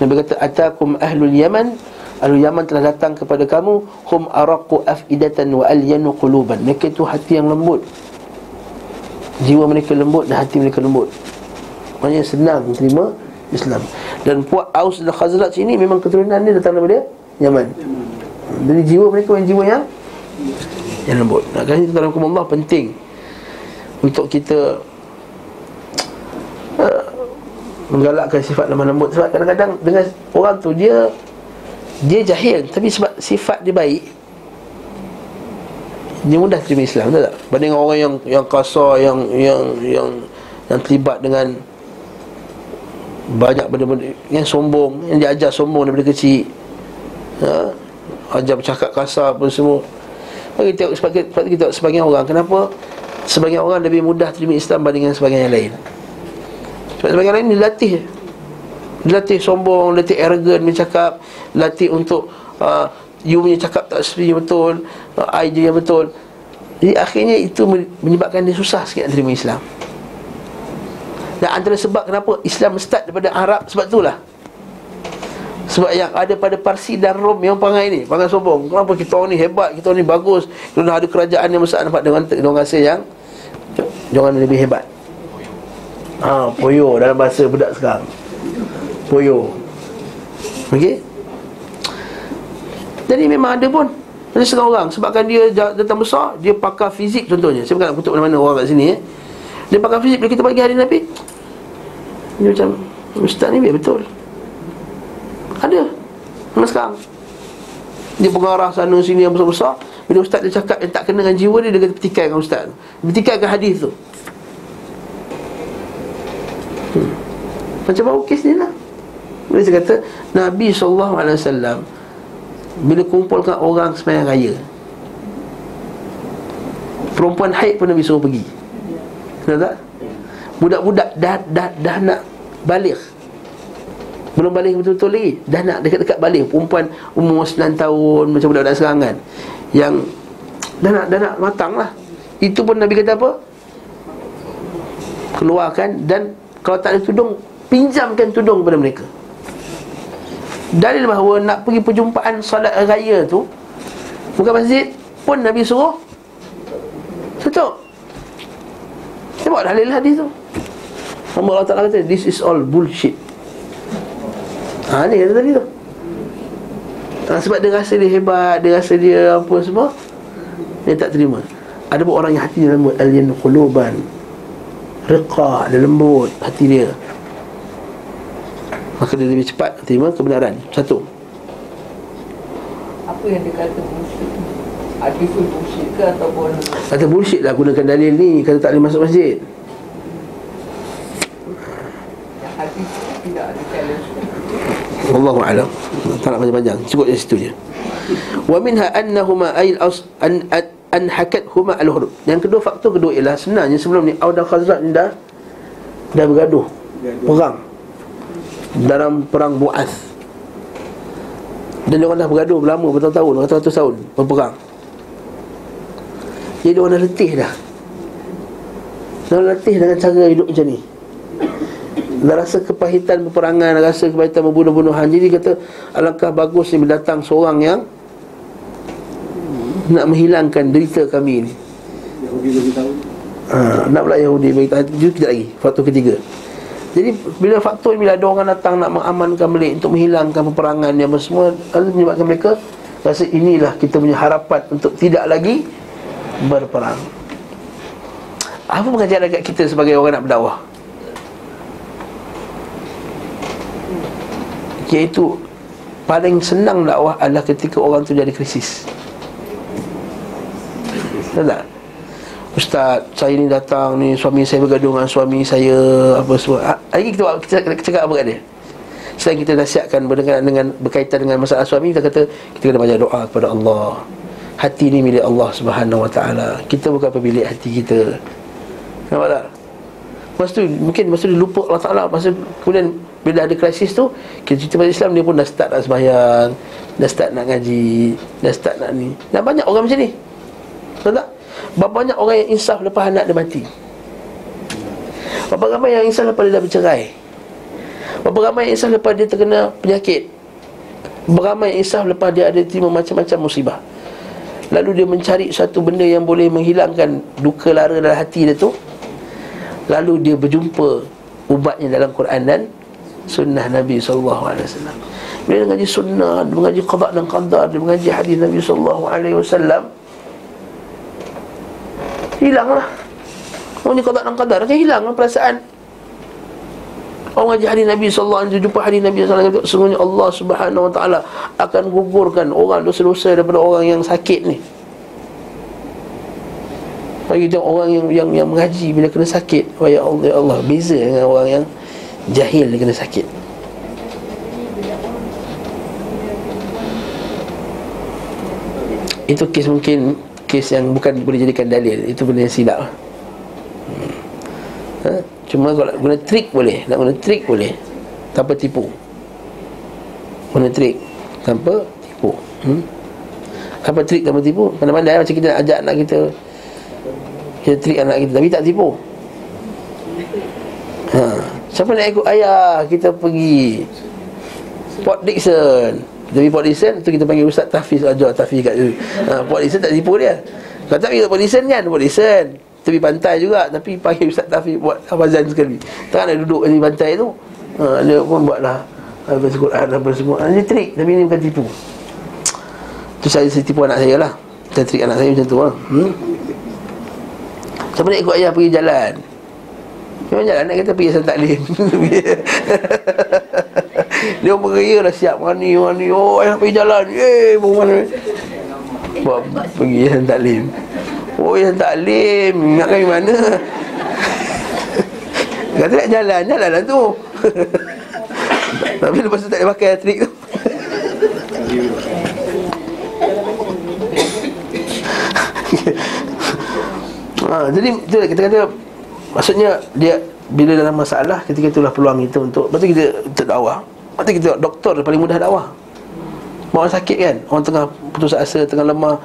Nabi kata atakum ahlul yaman? Ahlul Yaman telah datang kepada kamu Hum araqu afidatan wa alyanu quluban. Mereka itu hati yang lembut. Jiwa mereka lembut dan hati mereka lembut. Maksudnya senang menerima Islam. Dan puak Aus dan Khazraj ini memang keturunan dia datang daripada Yaman. Jadi jiwa mereka yang jiwa yang Yang lembut. Nak kata dalam Allah penting Untuk kita uh, Menggalakkan sifat lemah lembut Sebab kadang-kadang dengan orang tu dia Dia jahil Tapi sebab sifat dia baik Dia mudah terima Islam Betul tak? Banding orang yang yang kasar Yang yang yang yang terlibat dengan banyak benda-benda yang sombong yang dia ajar sombong daripada kecil ha? ajar bercakap kasar pun semua bagi tengok kita, kita sebagian orang kenapa sebagian orang lebih mudah terima Islam berbanding sebagian yang lain. Sebab sebagian lain dilatih dilatih sombong dilatih arrogant bercakap dilatih untuk uh, you punya cakap tak sesuai betul uh, I je yang betul. Jadi akhirnya itu menyebabkan dia susah sikit terima Islam. Dan antara sebab kenapa Islam start daripada Arab Sebab itulah Sebab yang ada pada Parsi dan Rom Yang pangai ni Pangai sombong. Kenapa? Kita orang ni hebat Kita orang ni bagus. Kita dah ada kerajaan yang besar Nampak dengan Dengan rasa yang Jangan lebih hebat. Ha, poyo dalam bahasa budak sekarang. Poyo. Okey? Jadi memang ada pun. Ada setengah orang. Sebabkan dia datang besar Dia pakar fizik contohnya. Saya bukan nak kutuk mana-mana orang kat sini eh. Dia pakar fizik Bila kita bagi hari Nabi dia macam Ustaz ni betul Ada Mana sekarang. Dia pengarah sana sini yang besar-besar. Bila Ustaz dia cakap yang tak kena dengan jiwa dia Dia kata petikai dengan Ustaz. Dia petikai dengan hadis tu. Hmm. Macam baru kes ni lah. Bila saya kata Nabi SAW Bila kumpulkan orang semayang raya Perempuan haid pun Nabi suruh pergi. Kenapa tak? Budak-budak dah, dah, dah nak balik Belum balik betul-betul lagi. Dah nak dekat-dekat balik. Perempuan umur 9 tahun Macam budak-budak sekarang kan. Yang dah nak, dah nak matang lah. Itu pun Nabi kata apa? Keluarkan dan Kalau tak ada tudung Pinjamkan tudung kepada mereka. Dalil bahawa nak pergi perjumpaan Salat raya tu Bukan masjid Pun Nabi suruh Tutup. Saya bawa dalil hadis tu. Allah Ta'ala kata This is all bullshit Ha ni kata tadi tu. Ha, Sebab dia rasa dia hebat Dia rasa dia apa semua Dia tak terima. Ada pun orang yang hati dia lembut Alien quluban. Riqa Dia lembut hati dia. Maka dia lebih cepat terima kebenaran. Satu. Apa yang dia kata bullshit Hadis bullshit ke ataupun Kata bullshit lah gunakan dalil ni. Kata tak boleh masuk masjid. Hadis tidak ada Wallahu a'lam. Tak nak panjang-panjang. Cukup di situ je. Wa minha annahuma ayl as an an hakathuma al-hurub. Yang kedua faktor kedua ialah sebenarnya sebelum ni Aus dan Khazraj ni dah dah bergaduh perang dalam perang Bu'ath. Dan orang dah bergaduh lama bertahun-tahun, ratus-ratus tahun berperang. Jadi orang dah letih dah. Dah letih dengan cara hidup macam ni Dah rasa kepahitan peperangan rasa kepahitan membunuh-bunuhan Jadi kata Alangkah bagus ni datang seorang yang Nak menghilangkan derita kami ni. Yahudi ha, Nak pula Yahudi bagi tahu. Itu kejap lagi Faktor ketiga. Jadi bila faktor bila ada orang datang nak mengamankan balik untuk menghilangkan peperangan yang semua lalu menyebabkan mereka rasa inilah kita punya harapan untuk tidak lagi berperang. Apa pengajaran dekat kita sebagai orang nak berdakwah? Iaitu Paling senang dakwah adalah ketika orang tu jadi krisis. Tahu tak? Ustaz, saya ni datang ni Suami saya bergaduh dengan suami saya Apa semua. Ha, Hari kita, kita, kita cakap apa kat dia? Selain kita nasihatkan berkaitan dengan, berkaitan dengan masalah suami Kita kata kita kena banyak doa kepada Allah. Hati ni milik Allah subhanahu wa ta'ala. Kita bukan pemilik hati kita. Nampak tak? Masa tu, mungkin masa tu lupa Allah Ta'ala. Masa kemudian bila ada krisis tu Kita cerita pasal Islam Dia pun dah start nak sembahyang Dah start nak ngaji Dah start nak ni. Dan banyak orang macam ni. Tahu tak? Berapa banyak orang yang insaf lepas anak dia mati. Berapa ramai yang insaf lepas dia dah bercerai. Berapa ramai yang insaf lepas dia terkena penyakit. Berapa ramai yang insaf lepas dia ada terima macam-macam musibah. Lalu dia mencari satu benda yang boleh menghilangkan Duka lara dalam hati dia tu. Lalu dia berjumpa ubatnya dalam Quran dan sunnah Nabi SAW Bila dia mengaji sunnah Dia mengaji qadar dan qadar Dia mengaji hadis Nabi SAW Hilanglah. Orang ni qadar dan qadar Akan hilang lah perasaan. Orang ngaji hadis Nabi SAW Dia jumpa hadis Nabi SAW Sesungguhnya Allah Subhanahu Wa Taala Akan gugurkan orang dosa-dosa Daripada orang yang sakit ni. Bagi tengok orang yang yang yang mengaji bila kena sakit, ya Allah ya Allah, beza dengan orang yang jahil dia kena sakit. Itu kes mungkin kes yang bukan boleh jadikan dalil, itu benda yang silap. Hmm. Ha? Cuma kalau guna trik boleh, nak guna trik boleh. Tanpa tipu. Guna trik tanpa tipu. Hmm? Apa trik tanpa tipu? Pandai-pandai macam kita nak ajak anak kita kita trik anak kita Tapi tak tipu ha. Siapa nak ikut ayah? Kita pergi Port Dixon Kita pergi Port Dixon tu kita panggil Ustaz Tafiz Ajar Tafiz kat tu. Ha, Port Dixon tak tipu dia. Kalau tak pergi Port Dixon kan Port Dixon Tepi pantai juga Tapi panggil Ustaz Tafiz Buat abazan sekali. Tak nak duduk di pantai tu. Ha, Dia pun buatlah Apa Quran apa semua. Ini trik Tapi ini bukan tipu. Tu saya, saya tipu anak saya lah. Saya trik anak saya macam tu lah. Hmm? Siapa nak ikut ayah pergi jalan Memang jalan nak kata pergi asal taklim Dia orang beraya dah siap mani Oh ayah pergi jalan. Eh, bawa mana? Bawa pergi asal taklim Oh yang taklim Ingat kami mana? Kata nak jalan Jalan lah tu. Tapi lepas tu tak boleh pakai trik tu. Ha, Jadi itu kita kata Maksudnya dia Bila dalam masalah Ketika itulah peluang kita untuk tu kita Untuk dakwah. Tu kita doktor paling mudah dakwah. Orang sakit kan? Orang tengah putus asa Tengah lemah.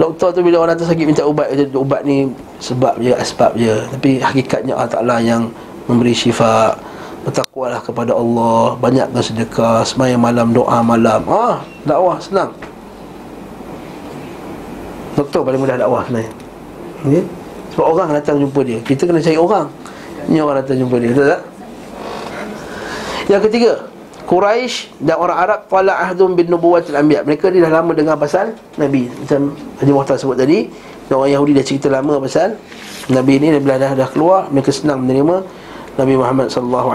Doktor tu bila orang tu sakit Minta ubat. Ubat ni Sebab je Asbab je. Tapi hakikatnya Allah Ta'ala yang Memberi syifa. Bertakwalah kepada Allah. Banyakkan sedekah. Semaya malam Doa malam. Ah, Dakwah senang. Doktor paling mudah dakwah sebenarnya. Okay? Sebab orang datang jumpa dia. Kita kena cari orang. Ini orang datang jumpa dia. Betul tak? Yang ketiga Quraisy dan orang Arab Fala ahdum bin nubuwatil anbiya. Mereka ni dah lama dengar pasal Nabi. Macam Haji Muhtar sebut tadi Dan orang Yahudi dah cerita lama pasal Nabi ni. Bila dah, dah keluar Mereka senang menerima Nabi Muhammad SAW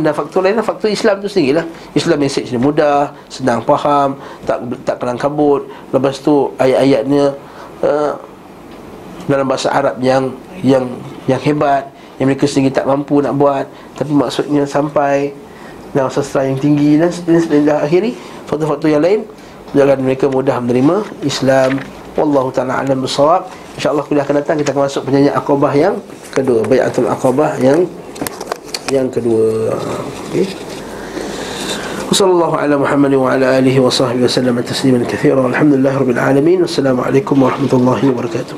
Dan faktor lain Faktor Islam tu sendiri lah Islam message dia mudah Senang faham Tak tak kelang kabut. Lepas tu ayat-ayatnya uh, dalam bahasa Arab yang yang yang hebat yang mereka sendiri tak mampu nak buat tapi maksudnya sampai dalam sastra yang tinggi dan dan akhiri faktor-faktor yang lain jangan mereka mudah menerima Islam wallahu taala alam bisawab insyaallah kuliah akan datang kita akan masuk penyanyi akabah yang kedua bayatul akabah yang yang kedua okey وصلى الله على محمد وعلى آله وصحبه وسلم تسليما كثيرا والحمد لله رب العالمين والسلام عليكم ورحمة الله وبركاته